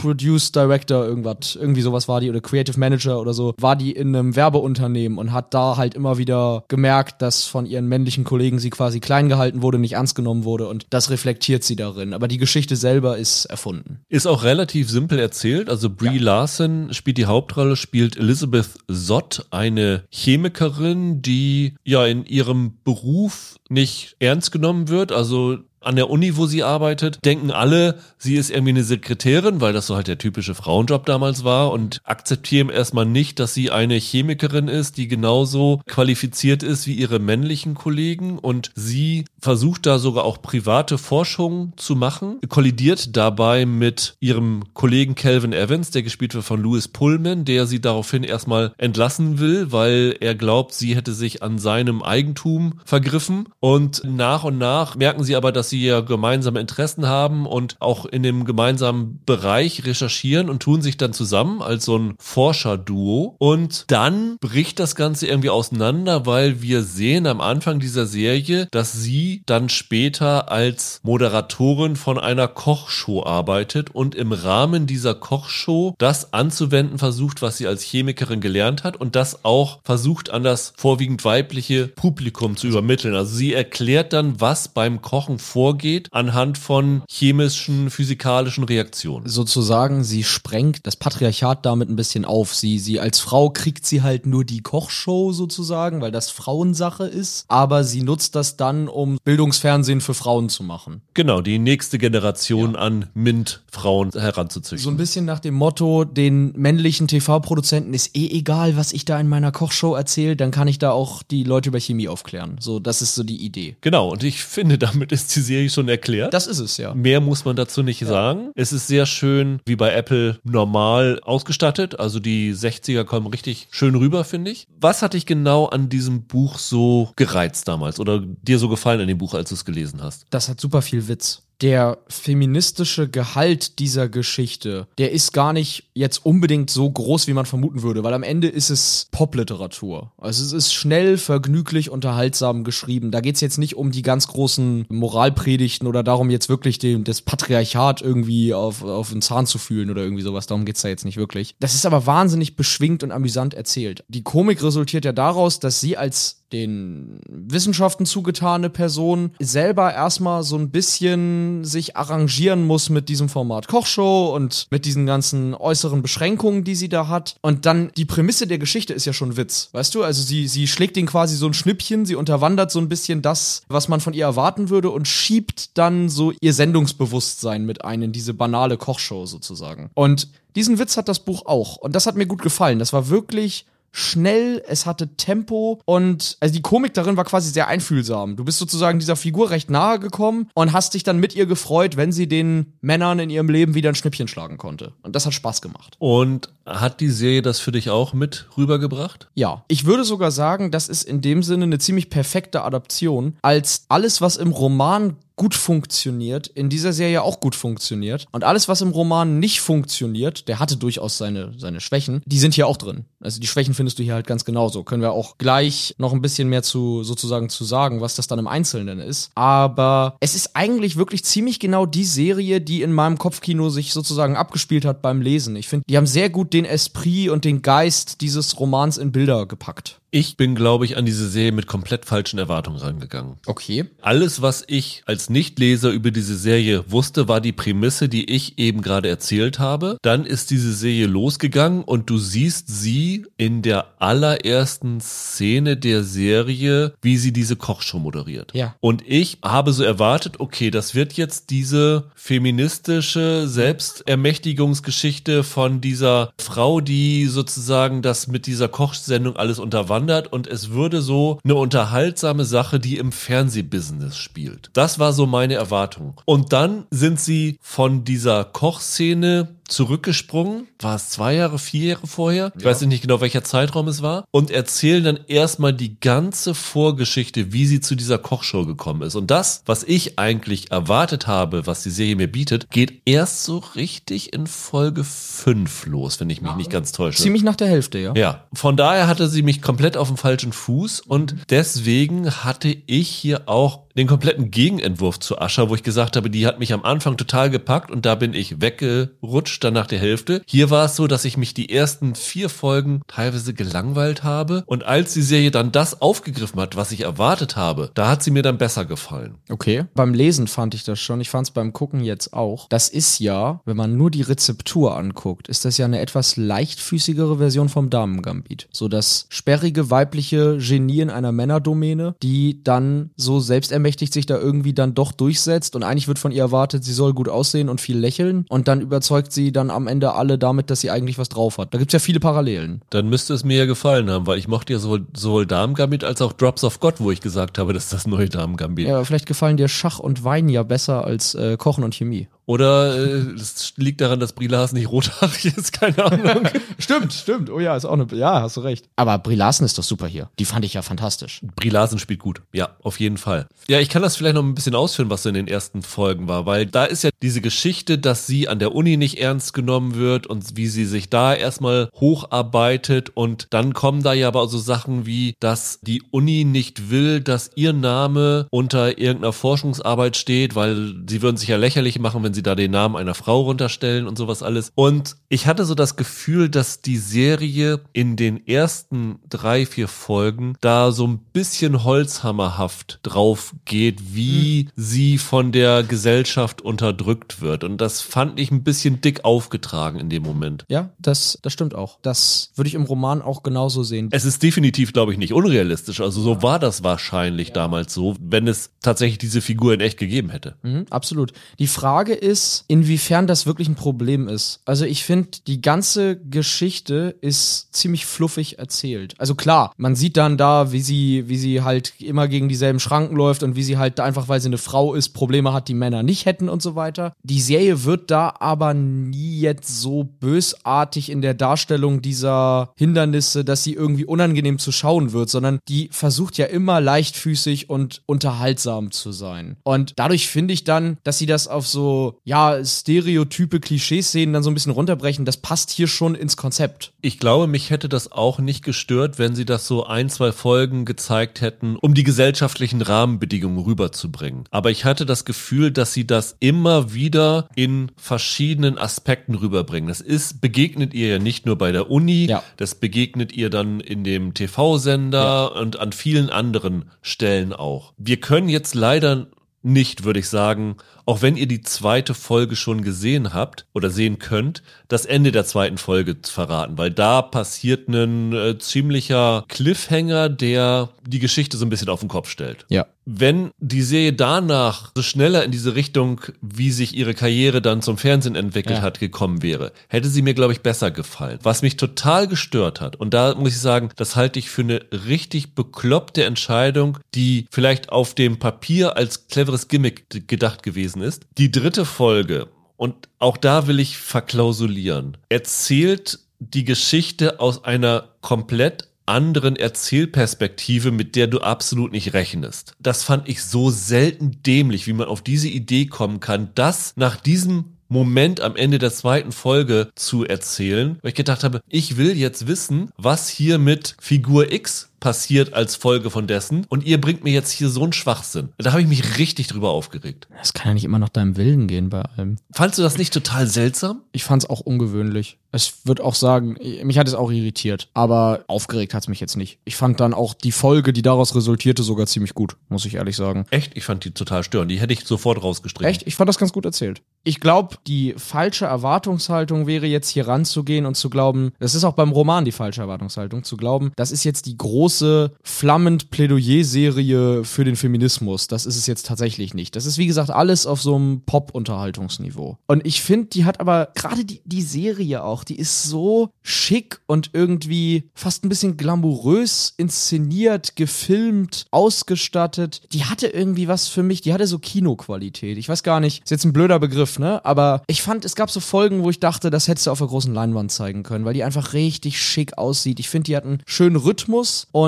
Produce Director, irgendwas, irgendwie sowas war die, oder Creative Manager oder so, war die in einem Werbeunternehmen und hat da halt immer wieder gemerkt, dass von ihren männlichen Kollegen sie quasi klein gehalten wurde, nicht ernst genommen wurde und das reflektiert sie darin. Aber die Geschichte selber ist erfunden. Ist auch relativ simpel erzählt. Also Brie ja. Larson spielt die Hauptrolle, spielt Elizabeth Sott, eine Chemikerin, die ja in ihrem Beruf nicht ernst genommen wird. Also an der Uni, wo sie arbeitet, denken alle, sie ist irgendwie eine Sekretärin, weil das so halt der typische Frauenjob damals war und akzeptieren erstmal nicht, dass sie eine Chemikerin ist, die genauso qualifiziert ist wie ihre männlichen Kollegen und sie versucht da sogar auch private Forschung zu machen, kollidiert dabei mit ihrem Kollegen Calvin Evans, der gespielt wird von Louis Pullman, der sie daraufhin erstmal entlassen will, weil er glaubt, sie hätte sich an seinem Eigentum vergriffen. Und nach und nach merken sie aber, dass sie ja gemeinsame Interessen haben und auch in dem gemeinsamen Bereich recherchieren und tun sich dann zusammen als so ein Forscherduo. Und dann bricht das Ganze irgendwie auseinander, weil wir sehen am Anfang dieser Serie, dass sie dann später als Moderatorin von einer Kochshow arbeitet und im Rahmen dieser Kochshow das anzuwenden versucht, was sie als Chemikerin gelernt hat und das auch versucht an das vorwiegend weibliche Publikum zu übermitteln. Also sie erklärt dann, was beim Kochen vor vorgeht anhand von chemischen, physikalischen Reaktionen. Sozusagen, sie sprengt das Patriarchat damit ein bisschen auf. Sie, sie als Frau kriegt sie halt nur die Kochshow sozusagen, weil das Frauensache ist, aber sie nutzt das dann, um Bildungsfernsehen für Frauen zu machen. Genau, die nächste Generation ja. an MINT-Frauen heranzuzüchten. So ein bisschen nach dem Motto, den männlichen TV-Produzenten ist eh egal, was ich da in meiner Kochshow erzähle, dann kann ich da auch die Leute über Chemie aufklären. So, das ist so die Idee. Genau, und ich finde, damit ist die Serie schon erklärt. Das ist es, ja. Mehr muss man dazu nicht ja. sagen. Es ist sehr schön, wie bei Apple, normal ausgestattet. Also die 60er kommen richtig schön rüber, finde ich. Was hat dich genau an diesem Buch so gereizt damals oder dir so gefallen an dem Buch, als du es gelesen hast? Das hat super viel Witz der feministische Gehalt dieser Geschichte, der ist gar nicht jetzt unbedingt so groß, wie man vermuten würde, weil am Ende ist es Popliteratur. Also es ist schnell, vergnüglich, unterhaltsam geschrieben. Da geht es jetzt nicht um die ganz großen Moralpredigten oder darum, jetzt wirklich dem, das Patriarchat irgendwie auf, auf den Zahn zu fühlen oder irgendwie sowas. Darum geht es da jetzt nicht wirklich. Das ist aber wahnsinnig beschwingt und amüsant erzählt. Die Komik resultiert ja daraus, dass sie als den Wissenschaften zugetane Person selber erstmal so ein bisschen sich arrangieren muss mit diesem Format Kochshow und mit diesen ganzen äußeren Beschränkungen, die sie da hat. Und dann die Prämisse der Geschichte ist ja schon Witz, weißt du? Also sie, sie schlägt ihn quasi so ein Schnippchen, sie unterwandert so ein bisschen das, was man von ihr erwarten würde und schiebt dann so ihr Sendungsbewusstsein mit ein in diese banale Kochshow sozusagen. Und diesen Witz hat das Buch auch. Und das hat mir gut gefallen. Das war wirklich schnell, es hatte Tempo und also die Komik darin war quasi sehr einfühlsam. Du bist sozusagen dieser Figur recht nahe gekommen und hast dich dann mit ihr gefreut, wenn sie den Männern in ihrem Leben wieder ein Schnippchen schlagen konnte. Und das hat Spaß gemacht. Und hat die Serie das für dich auch mit rübergebracht? Ja. Ich würde sogar sagen, das ist in dem Sinne eine ziemlich perfekte Adaption, als alles, was im Roman gut funktioniert, in dieser Serie auch gut funktioniert. Und alles, was im Roman nicht funktioniert, der hatte durchaus seine, seine Schwächen, die sind hier auch drin. Also die Schwächen findest du hier halt ganz genauso. Können wir auch gleich noch ein bisschen mehr zu sozusagen zu sagen, was das dann im Einzelnen ist. Aber es ist eigentlich wirklich ziemlich genau die Serie, die in meinem Kopfkino sich sozusagen abgespielt hat beim Lesen. Ich finde, die haben sehr gut den Esprit und den Geist dieses Romans in Bilder gepackt. Ich bin, glaube ich, an diese Serie mit komplett falschen Erwartungen rangegangen. Okay. Alles, was ich als Nichtleser über diese Serie wusste, war die Prämisse, die ich eben gerade erzählt habe. Dann ist diese Serie losgegangen und du siehst sie in der allerersten Szene der Serie, wie sie diese Kochshow moderiert. Ja. Und ich habe so erwartet, okay, das wird jetzt diese feministische Selbstermächtigungsgeschichte von dieser Frau, die sozusagen das mit dieser Kochsendung alles unterwandert und es würde so eine unterhaltsame Sache, die im Fernsehbusiness spielt. Das war war so meine Erwartung. Und dann sind sie von dieser Kochszene zurückgesprungen, war es zwei Jahre, vier Jahre vorher, ich weiß nicht genau, welcher Zeitraum es war, und erzählen dann erstmal die ganze Vorgeschichte, wie sie zu dieser Kochshow gekommen ist. Und das, was ich eigentlich erwartet habe, was die Serie mir bietet, geht erst so richtig in Folge 5 los, wenn ich mich nicht ganz täusche. Ziemlich nach der Hälfte, ja. Ja, von daher hatte sie mich komplett auf dem falschen Fuß und deswegen hatte ich hier auch den kompletten Gegenentwurf zu Ascher, wo ich gesagt habe, die hat mich am Anfang total gepackt und da bin ich weggerutscht dann nach der Hälfte. Hier war es so, dass ich mich die ersten vier Folgen teilweise gelangweilt habe und als die Serie dann das aufgegriffen hat, was ich erwartet habe, da hat sie mir dann besser gefallen. Okay. Beim Lesen fand ich das schon. Ich fand es beim Gucken jetzt auch. Das ist ja, wenn man nur die Rezeptur anguckt, ist das ja eine etwas leichtfüßigere Version vom Damengambit. So das sperrige weibliche Genie in einer Männerdomäne, die dann so selbstermächtigt sich da irgendwie dann doch durchsetzt und eigentlich wird von ihr erwartet, sie soll gut aussehen und viel lächeln und dann überzeugt sie dann am Ende alle damit, dass sie eigentlich was drauf hat. Da gibt's ja viele Parallelen. Dann müsste es mir ja gefallen haben, weil ich mochte ja sowohl, sowohl Damen-Gambit als auch Drops of God, wo ich gesagt habe, das ist das neue Damen-Gambit. Ja, aber vielleicht gefallen dir Schach und Wein ja besser als äh, Kochen und Chemie. Oder äh, es liegt daran, dass Brie Larson nicht rothaarig ist, keine Ahnung. Stimmt, stimmt. Oh ja, ist auch eine. Ja, hast du recht. Aber Brie Larson ist doch super hier. Die fand ich ja fantastisch. Brie Larson spielt gut. Ja, auf jeden Fall. Ja, ich kann das vielleicht noch ein bisschen ausführen, was so in den ersten Folgen war, weil da ist ja diese Geschichte, dass sie an der Uni nicht ernst genommen wird und wie sie sich da erstmal hocharbeitet und dann kommen da ja aber so Sachen wie, dass die Uni nicht will, dass ihr Name unter irgendeiner Forschungsarbeit steht, weil sie würden sich ja lächerlich machen, wenn sie da den Namen einer Frau runterstellen und sowas alles. Und ich hatte so das Gefühl, dass die Serie in den ersten drei, vier Folgen da so ein bisschen holzhammerhaft drauf geht, wie sie von der Gesellschaft unterdrückt wird. Und das fand ich ein bisschen dick aufgetragen in dem Moment. Ja, das, das stimmt auch. Das würde ich im Roman auch genauso sehen. Es ist definitiv, glaube ich, nicht unrealistisch. Also so war das wahrscheinlich damals so, wenn es tatsächlich diese Figur in echt gegeben hätte. Mhm, absolut. Die Frage ist, inwiefern das wirklich ein Problem ist. Also ich finde, die ganze Geschichte ist ziemlich fluffig erzählt. Also klar, man sieht dann da, wie sie, wie sie halt immer gegen dieselben Schranken läuft und wie sie halt einfach, weil sie eine Frau ist, Probleme hat, die Männer nicht hätten und so weiter. Die Serie wird da aber nie jetzt so bösartig in der Darstellung dieser Hindernisse, dass sie irgendwie unangenehm zu schauen wird, sondern die versucht ja immer leichtfüßig und unterhaltsam zu sein. Und dadurch finde ich dann, dass sie das auf so, ja, Stereotype, Klischeeszenen dann so ein bisschen runterbrechen, das passt hier schon ins Konzept. Ich glaube, mich hätte das auch nicht gestört, wenn sie das so ein, zwei Folgen gezeigt hätten, um die gesellschaftlichen Rahmenbedingungen rüberzubringen. Aber ich hatte das Gefühl, dass sie das immer wieder in verschiedenen Aspekten rüberbringen. Das ist, begegnet ihr ja nicht nur bei der Uni, Ja. das begegnet ihr dann in dem TV-Sender und an vielen anderen Stellen auch. Wir können jetzt leider nicht, würde ich sagen, auch wenn ihr die zweite Folge schon gesehen habt oder sehen könnt, das Ende der zweiten Folge verraten, weil da passiert ein äh, ziemlicher Cliffhanger, der die Geschichte so ein bisschen auf den Kopf stellt. Ja. Wenn die Serie danach so schneller in diese Richtung, wie sich ihre Karriere dann zum Fernsehen entwickelt Ja. hat, gekommen wäre, hätte sie mir, glaube ich, besser gefallen. Was mich total gestört hat, und da muss ich sagen, das halte ich für eine richtig bekloppte Entscheidung, die vielleicht auf dem Papier als cleveres Gimmick gedacht gewesen ist. Die dritte Folge, und auch da will ich verklausulieren, erzählt die Geschichte aus einer komplett anderen Erzählperspektive, mit der du absolut nicht rechnest. Das fand ich so selten dämlich, wie man auf diese Idee kommen kann, das nach diesem Moment am Ende der zweiten Folge zu erzählen, weil ich gedacht habe, ich will jetzt wissen, was hier mit Figur X passiert als Folge von dessen und ihr bringt mir jetzt hier so einen Schwachsinn. Da habe ich mich richtig drüber aufgeregt. Das kann ja nicht immer nach deinem Willen gehen bei allem. Fandst du das nicht total seltsam? Ich fand es auch ungewöhnlich. Es wird auch sagen, mich hat es auch irritiert, aber aufgeregt hat es mich jetzt nicht. Ich fand dann auch die Folge, die daraus resultierte, sogar ziemlich gut, muss ich ehrlich sagen. Echt? Ich fand die total störend. Die hätte ich sofort rausgestrichen. Echt? Ich fand das ganz gut erzählt. Ich glaube, die falsche Erwartungshaltung wäre jetzt hier ranzugehen und zu glauben, das ist auch beim Roman die falsche Erwartungshaltung, zu glauben, das ist jetzt die große große, flammend Plädoyer-Serie für den Feminismus. Das ist es jetzt tatsächlich nicht. Das ist, wie gesagt, alles auf so einem Pop-Unterhaltungsniveau. Und ich finde, die hat aber gerade die, die Serie auch, die ist so schick und irgendwie fast ein bisschen glamourös inszeniert, gefilmt, ausgestattet. Die hatte irgendwie was für mich, die hatte so Kinoqualität. Ich weiß gar nicht, ist jetzt ein blöder Begriff, ne? Aber ich fand, es gab so Folgen, wo ich dachte, das hättest du auf der großen Leinwand zeigen können, weil die einfach richtig schick aussieht. Ich finde, die hat einen schönen Rhythmus und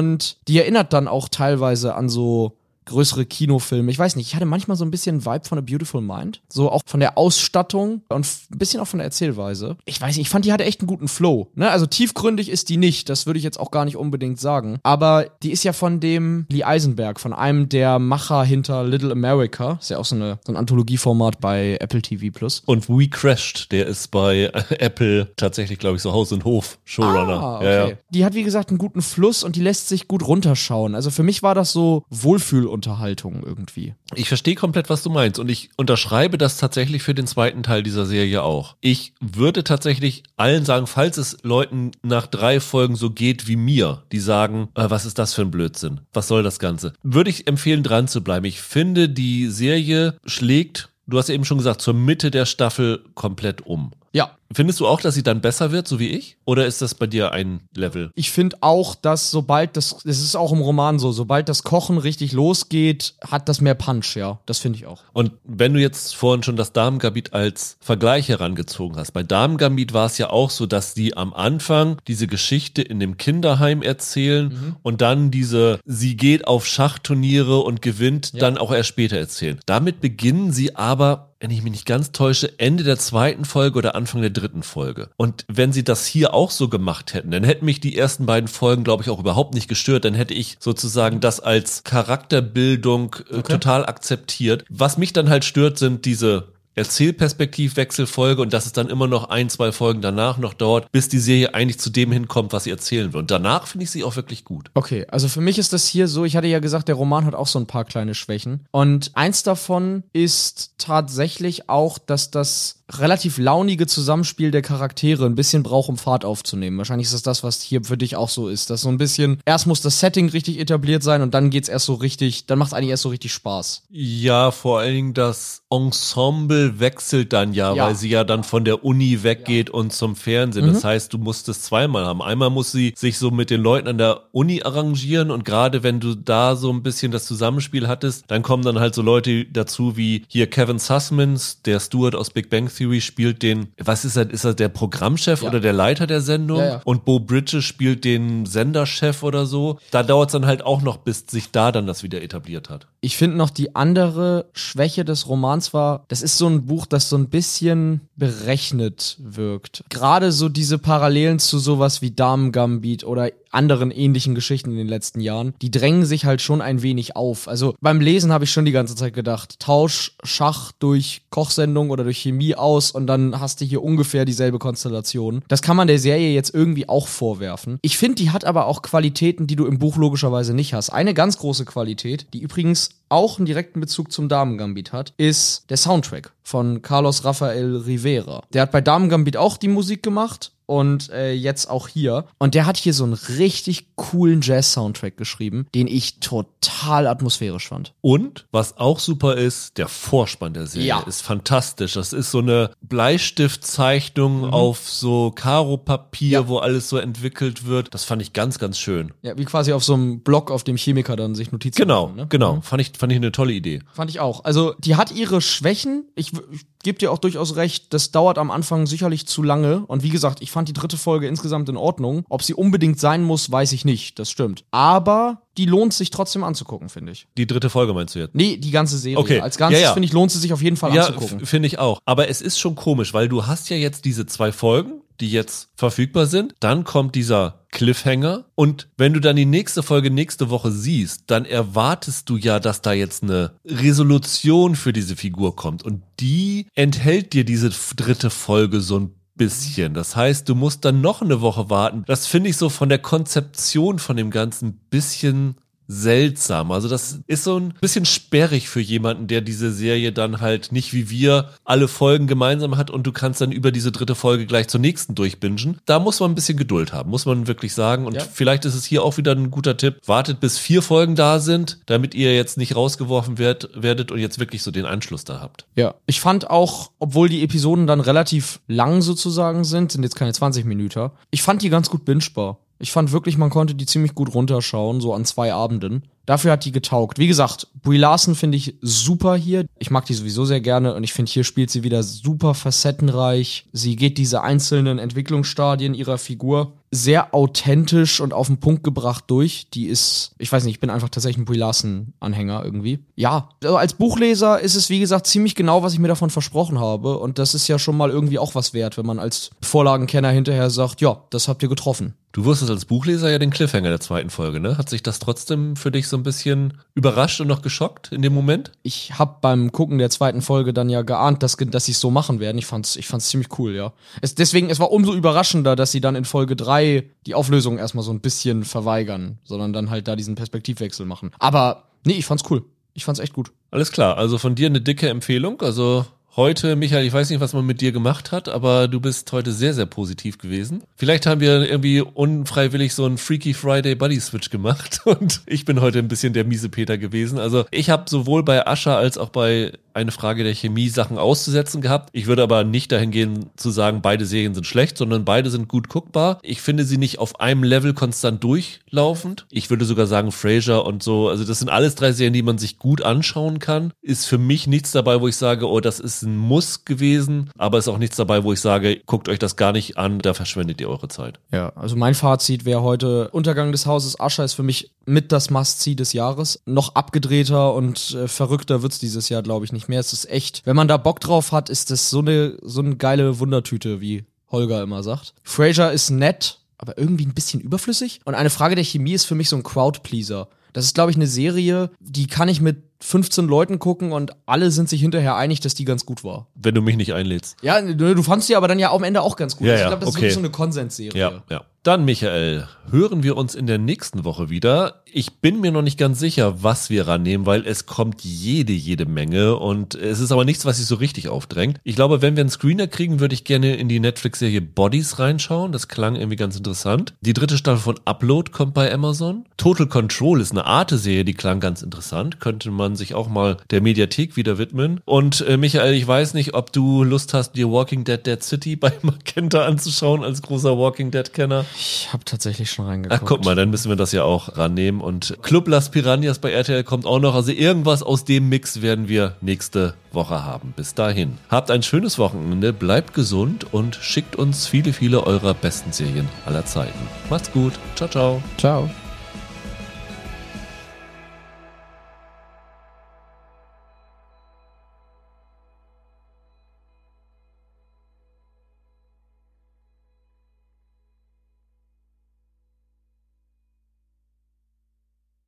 die erinnert dann auch teilweise an so größere Kinofilme. Ich weiß nicht, ich hatte manchmal so ein bisschen Vibe von A Beautiful Mind. So auch von der Ausstattung und ein bisschen auch von der Erzählweise. Ich weiß nicht, ich fand, die hatte echt einen guten Flow. Ne? Also tiefgründig ist die nicht, das würde ich jetzt auch gar nicht unbedingt sagen. Aber die ist ja von dem Lee Eisenberg, von einem der Macher hinter Little America. Ist ja auch so, eine, so ein Anthologieformat bei Apple TV Plus. Und We Crashed, der ist bei Apple tatsächlich, glaube ich, so Haus und Hof Showrunner. Ah, okay. ja, ja. Die hat, wie gesagt, einen guten Fluss und die lässt sich gut runterschauen. Also für mich war das so Wohlfühl Unterhaltung irgendwie. Ich verstehe komplett, was du meinst und ich unterschreibe das tatsächlich für den zweiten Teil dieser Serie auch. Ich würde tatsächlich allen sagen, falls es Leuten nach drei Folgen so geht wie mir, die sagen, äh, was ist das für ein Blödsinn? Was soll das Ganze? Würde ich empfehlen, dran zu bleiben. Ich finde, die Serie schlägt, du hast eben schon gesagt, zur Mitte der Staffel komplett um. Ja, Findest du auch, dass sie dann besser wird, so wie ich? Oder ist das bei dir ein Level? ich finde auch, dass sobald das, das ist auch im Roman so, sobald das Kochen richtig losgeht, hat das mehr Punch, ja. Das finde ich auch. Und wenn du jetzt vorhin schon das Damengambit als Vergleich herangezogen hast, bei Damengambit war es ja auch so, dass die am Anfang diese Geschichte in dem Kinderheim erzählen und dann diese, sie geht auf Schachturniere und gewinnt, dann auch erst später erzählen. Damit beginnen sie aber wenn ich mich nicht ganz täusche, Ende der zweiten Folge oder Anfang der dritten Folge. Und wenn sie das hier auch so gemacht hätten, dann hätten mich die ersten beiden Folgen, glaube ich, auch überhaupt nicht gestört. Dann hätte ich sozusagen das als Charakterbildung äh, total akzeptiert. Was mich dann halt stört, sind diese Erzählperspektivwechselfolge und dass es dann immer noch ein, zwei Folgen danach noch dauert, bis die Serie eigentlich zu dem hinkommt, was sie erzählen will. Und danach finde ich sie auch wirklich gut. Okay, also für mich ist das hier so, ich hatte ja gesagt, der Roman hat auch so ein paar kleine Schwächen. Und eins davon ist tatsächlich auch, dass das relativ launige Zusammenspiel der Charaktere ein bisschen braucht, um Fahrt aufzunehmen. Wahrscheinlich ist das das, was hier für dich auch so ist. Dass so ein bisschen, erst muss das Setting richtig etabliert sein und dann geht's erst so richtig, dann macht es eigentlich erst so richtig Spaß. Ja, vor allen Dingen das Ensemble wechselt dann ja, Ja. weil sie ja dann von der Uni weggeht und zum Fernsehen. Das heißt, du musst es zweimal haben. Einmal muss sie sich so mit den Leuten an der Uni arrangieren und gerade wenn du da so ein bisschen das Zusammenspiel hattest, dann kommen dann halt so Leute dazu wie hier Kevin Sussmans, der Stewart aus Big Bang Theory spielt den, was ist er, ist er der Programmchef Ja. oder der Leiter der Sendung? Ja, ja. Und Bo Bridges spielt den Senderchef oder so. Da dauert es dann halt auch noch, bis sich da dann das wieder etabliert hat. Ich finde noch die andere Schwäche des Romans war, das ist so ein Buch, das so ein bisschen berechnet wirkt. Gerade so diese Parallelen zu sowas wie Damen Gambit oder anderen ähnlichen Geschichten in den letzten Jahren, die drängen sich halt schon ein wenig auf. Also beim Lesen habe ich schon die ganze Zeit gedacht, tausch Schach durch Kochsendung oder durch Chemie aus und dann hast du hier ungefähr dieselbe Konstellation. Das kann man der Serie jetzt irgendwie auch vorwerfen. Ich finde, die hat aber auch Qualitäten, die du im Buch logischerweise nicht hast. Eine ganz große Qualität, die übrigens auch einen direkten Bezug zum Damengambit hat, ist der Soundtrack von Carlos Rafael Rivera. Der hat bei Damengambit auch die Musik gemacht und äh, jetzt auch hier. Und der hat hier so einen richtig coolen Jazz-Soundtrack geschrieben, den ich total atmosphärisch fand. Und was auch super ist, der Vorspann der Serie Ja. ist fantastisch. Das ist so eine Bleistiftzeichnung auf so Karo-Papier, Mhm. Ja. wo alles so entwickelt wird. Das fand ich ganz, ganz schön. Ja, wie quasi auf so einem Block, auf dem Chemiker dann sich Notizen Genau, machen, ne? genau. Fand ich, fand ich eine tolle Idee. Fand ich auch. Also, die hat ihre Schwächen. Ich, ich gebe dir auch durchaus recht, das dauert am Anfang sicherlich zu lange. Und wie gesagt, ich fand die dritte Folge insgesamt in Ordnung. Ob sie unbedingt sein muss, weiß ich nicht. Das stimmt. Aber die lohnt sich trotzdem anzugucken, finde ich. Die dritte Folge meinst du jetzt? Nee, die ganze Serie. Okay. Als Ganzes, Ja, ja. finde ich, lohnt sie sich auf jeden Fall Ja, anzugucken. finde ich auch. Aber es ist schon komisch, weil du hast ja jetzt diese zwei Folgen, die jetzt verfügbar sind. Dann kommt dieser Cliffhanger. Und wenn du dann die nächste Folge nächste Woche siehst, dann erwartest du ja, dass da jetzt eine Resolution für diese Figur kommt. Und die enthält dir diese dritte Folge so ein bisschen. Das heißt, du musst dann noch eine Woche warten. Das finde ich so von der Konzeption von dem Ganzen bisschen seltsam. Also das ist so ein bisschen sperrig für jemanden, der diese Serie dann halt nicht wie wir alle Folgen gemeinsam hat und du kannst dann über diese dritte Folge gleich zur nächsten durchbingen. Da muss man ein bisschen Geduld haben, muss man wirklich sagen. Und Ja. vielleicht ist es hier auch wieder ein guter Tipp. Wartet bis vier Folgen da sind, damit ihr jetzt nicht rausgeworfen werd, werdet und jetzt wirklich so den Anschluss da habt. Ja, ich fand auch, obwohl die Episoden dann relativ lang sozusagen sind, sind jetzt keine 20 Minuten, ich fand die ganz gut bingebar. Ich fand wirklich, man konnte die ziemlich gut runterschauen, so an zwei Abenden. Dafür hat die getaugt. Wie gesagt, Brie Larson finde ich super hier. Ich mag die sowieso sehr gerne und ich finde, hier spielt sie wieder super facettenreich. Sie geht diese einzelnen Entwicklungsstadien ihrer Figur sehr authentisch und auf den Punkt gebracht durch. Die ist, ich weiß nicht, ich bin einfach tatsächlich ein Brie Larson-Anhänger irgendwie. Ja, also als Buchleser ist es, wie gesagt, ziemlich genau, was ich mir davon versprochen habe. Und das ist ja schon mal irgendwie auch was wert, wenn man als Vorlagenkenner hinterher sagt, ja, das habt ihr getroffen. Du wusstest als Buchleser ja den Cliffhanger der zweiten Folge, ne? Hat sich das trotzdem für dich so ein bisschen überrascht und noch geschockt in dem Moment? Ich habe beim Gucken der zweiten Folge dann ja geahnt, dass, dass sie es so machen werden. Ich fand's, ich fand's ziemlich cool, ja. Es, deswegen, es war umso überraschender, dass sie dann in Folge drei die Auflösung erstmal so ein bisschen verweigern, sondern dann halt da diesen Perspektivwechsel machen. Aber nee, ich fand's cool. Ich fand's echt gut. Alles klar, also von dir eine dicke Empfehlung. Also heute, Michael, ich weiß nicht, was man mit dir gemacht hat, aber du bist heute sehr, sehr positiv gewesen. Vielleicht haben wir irgendwie unfreiwillig so einen Freaky Friday Buddy Switch gemacht und ich bin heute ein bisschen der miese Peter gewesen. Also ich habe sowohl bei Ascha als auch bei eine Frage der Chemie Sachen auszusetzen gehabt. Ich würde aber nicht dahin gehen zu sagen, beide Serien sind schlecht, sondern beide sind gut guckbar. Ich finde sie nicht auf einem Level konstant durchlaufend. Ich würde sogar sagen, Frasier und so, also das sind alles drei Serien, die man sich gut anschauen kann. Ist für mich nichts dabei, wo ich sage, oh, das ist ein Muss gewesen, aber ist auch nichts dabei, wo ich sage, guckt euch das gar nicht an, da verschwendet ihr eure Zeit. Ja, also mein Fazit wäre heute, Untergang des Hauses Ascher ist für mich mit das Must-See des Jahres. Noch abgedrehter und äh, verrückter wird's dieses Jahr, glaube ich, nicht mehr. Es ist echt, wenn man da Bock drauf hat, ist das so eine, so eine geile Wundertüte, wie Holger immer sagt. Frasier ist nett, aber irgendwie ein bisschen überflüssig. Und eine Frage der Chemie ist für mich so ein Crowd-Pleaser. Das ist, glaube ich, eine Serie, die kann ich mit 15 Leuten gucken und alle sind sich hinterher einig, dass die ganz gut war. Wenn du mich nicht einlädst. Ja, du fandst die aber dann ja am Ende auch ganz gut. Ja, Also ich glaube, das ist okay. wirklich so eine Konsensserie. Ja, ja. Dann, Michael, hören wir uns in der nächsten Woche wieder. Ich bin mir noch nicht ganz sicher, was wir rannehmen, weil es kommt jede, jede Menge und es ist aber nichts, was sich so richtig aufdrängt. Ich glaube, wenn wir einen Screener kriegen, würde ich gerne in die Netflix-Serie Bodies reinschauen. Das klang irgendwie ganz interessant. Die dritte Staffel von Upload kommt bei Amazon. Total Control ist eine Arte-Serie, die klang ganz interessant. Könnte man sich auch mal der Mediathek wieder widmen. Und äh, Michael, ich weiß nicht, ob du Lust hast, dir Walking Dead Dead City bei Magenta anzuschauen als großer Walking Dead-Kenner. Ich habe tatsächlich schon reingeguckt. Ach, guck mal, dann müssen wir das ja auch rannehmen. Und Club Las Piranhas bei RTL kommt auch noch. Also irgendwas aus dem Mix werden wir nächste Woche haben. Bis dahin. Habt ein schönes Wochenende, bleibt gesund und schickt uns viele, viele eurer besten Serien aller Zeiten. Macht's gut. Ciao, ciao. Ciao.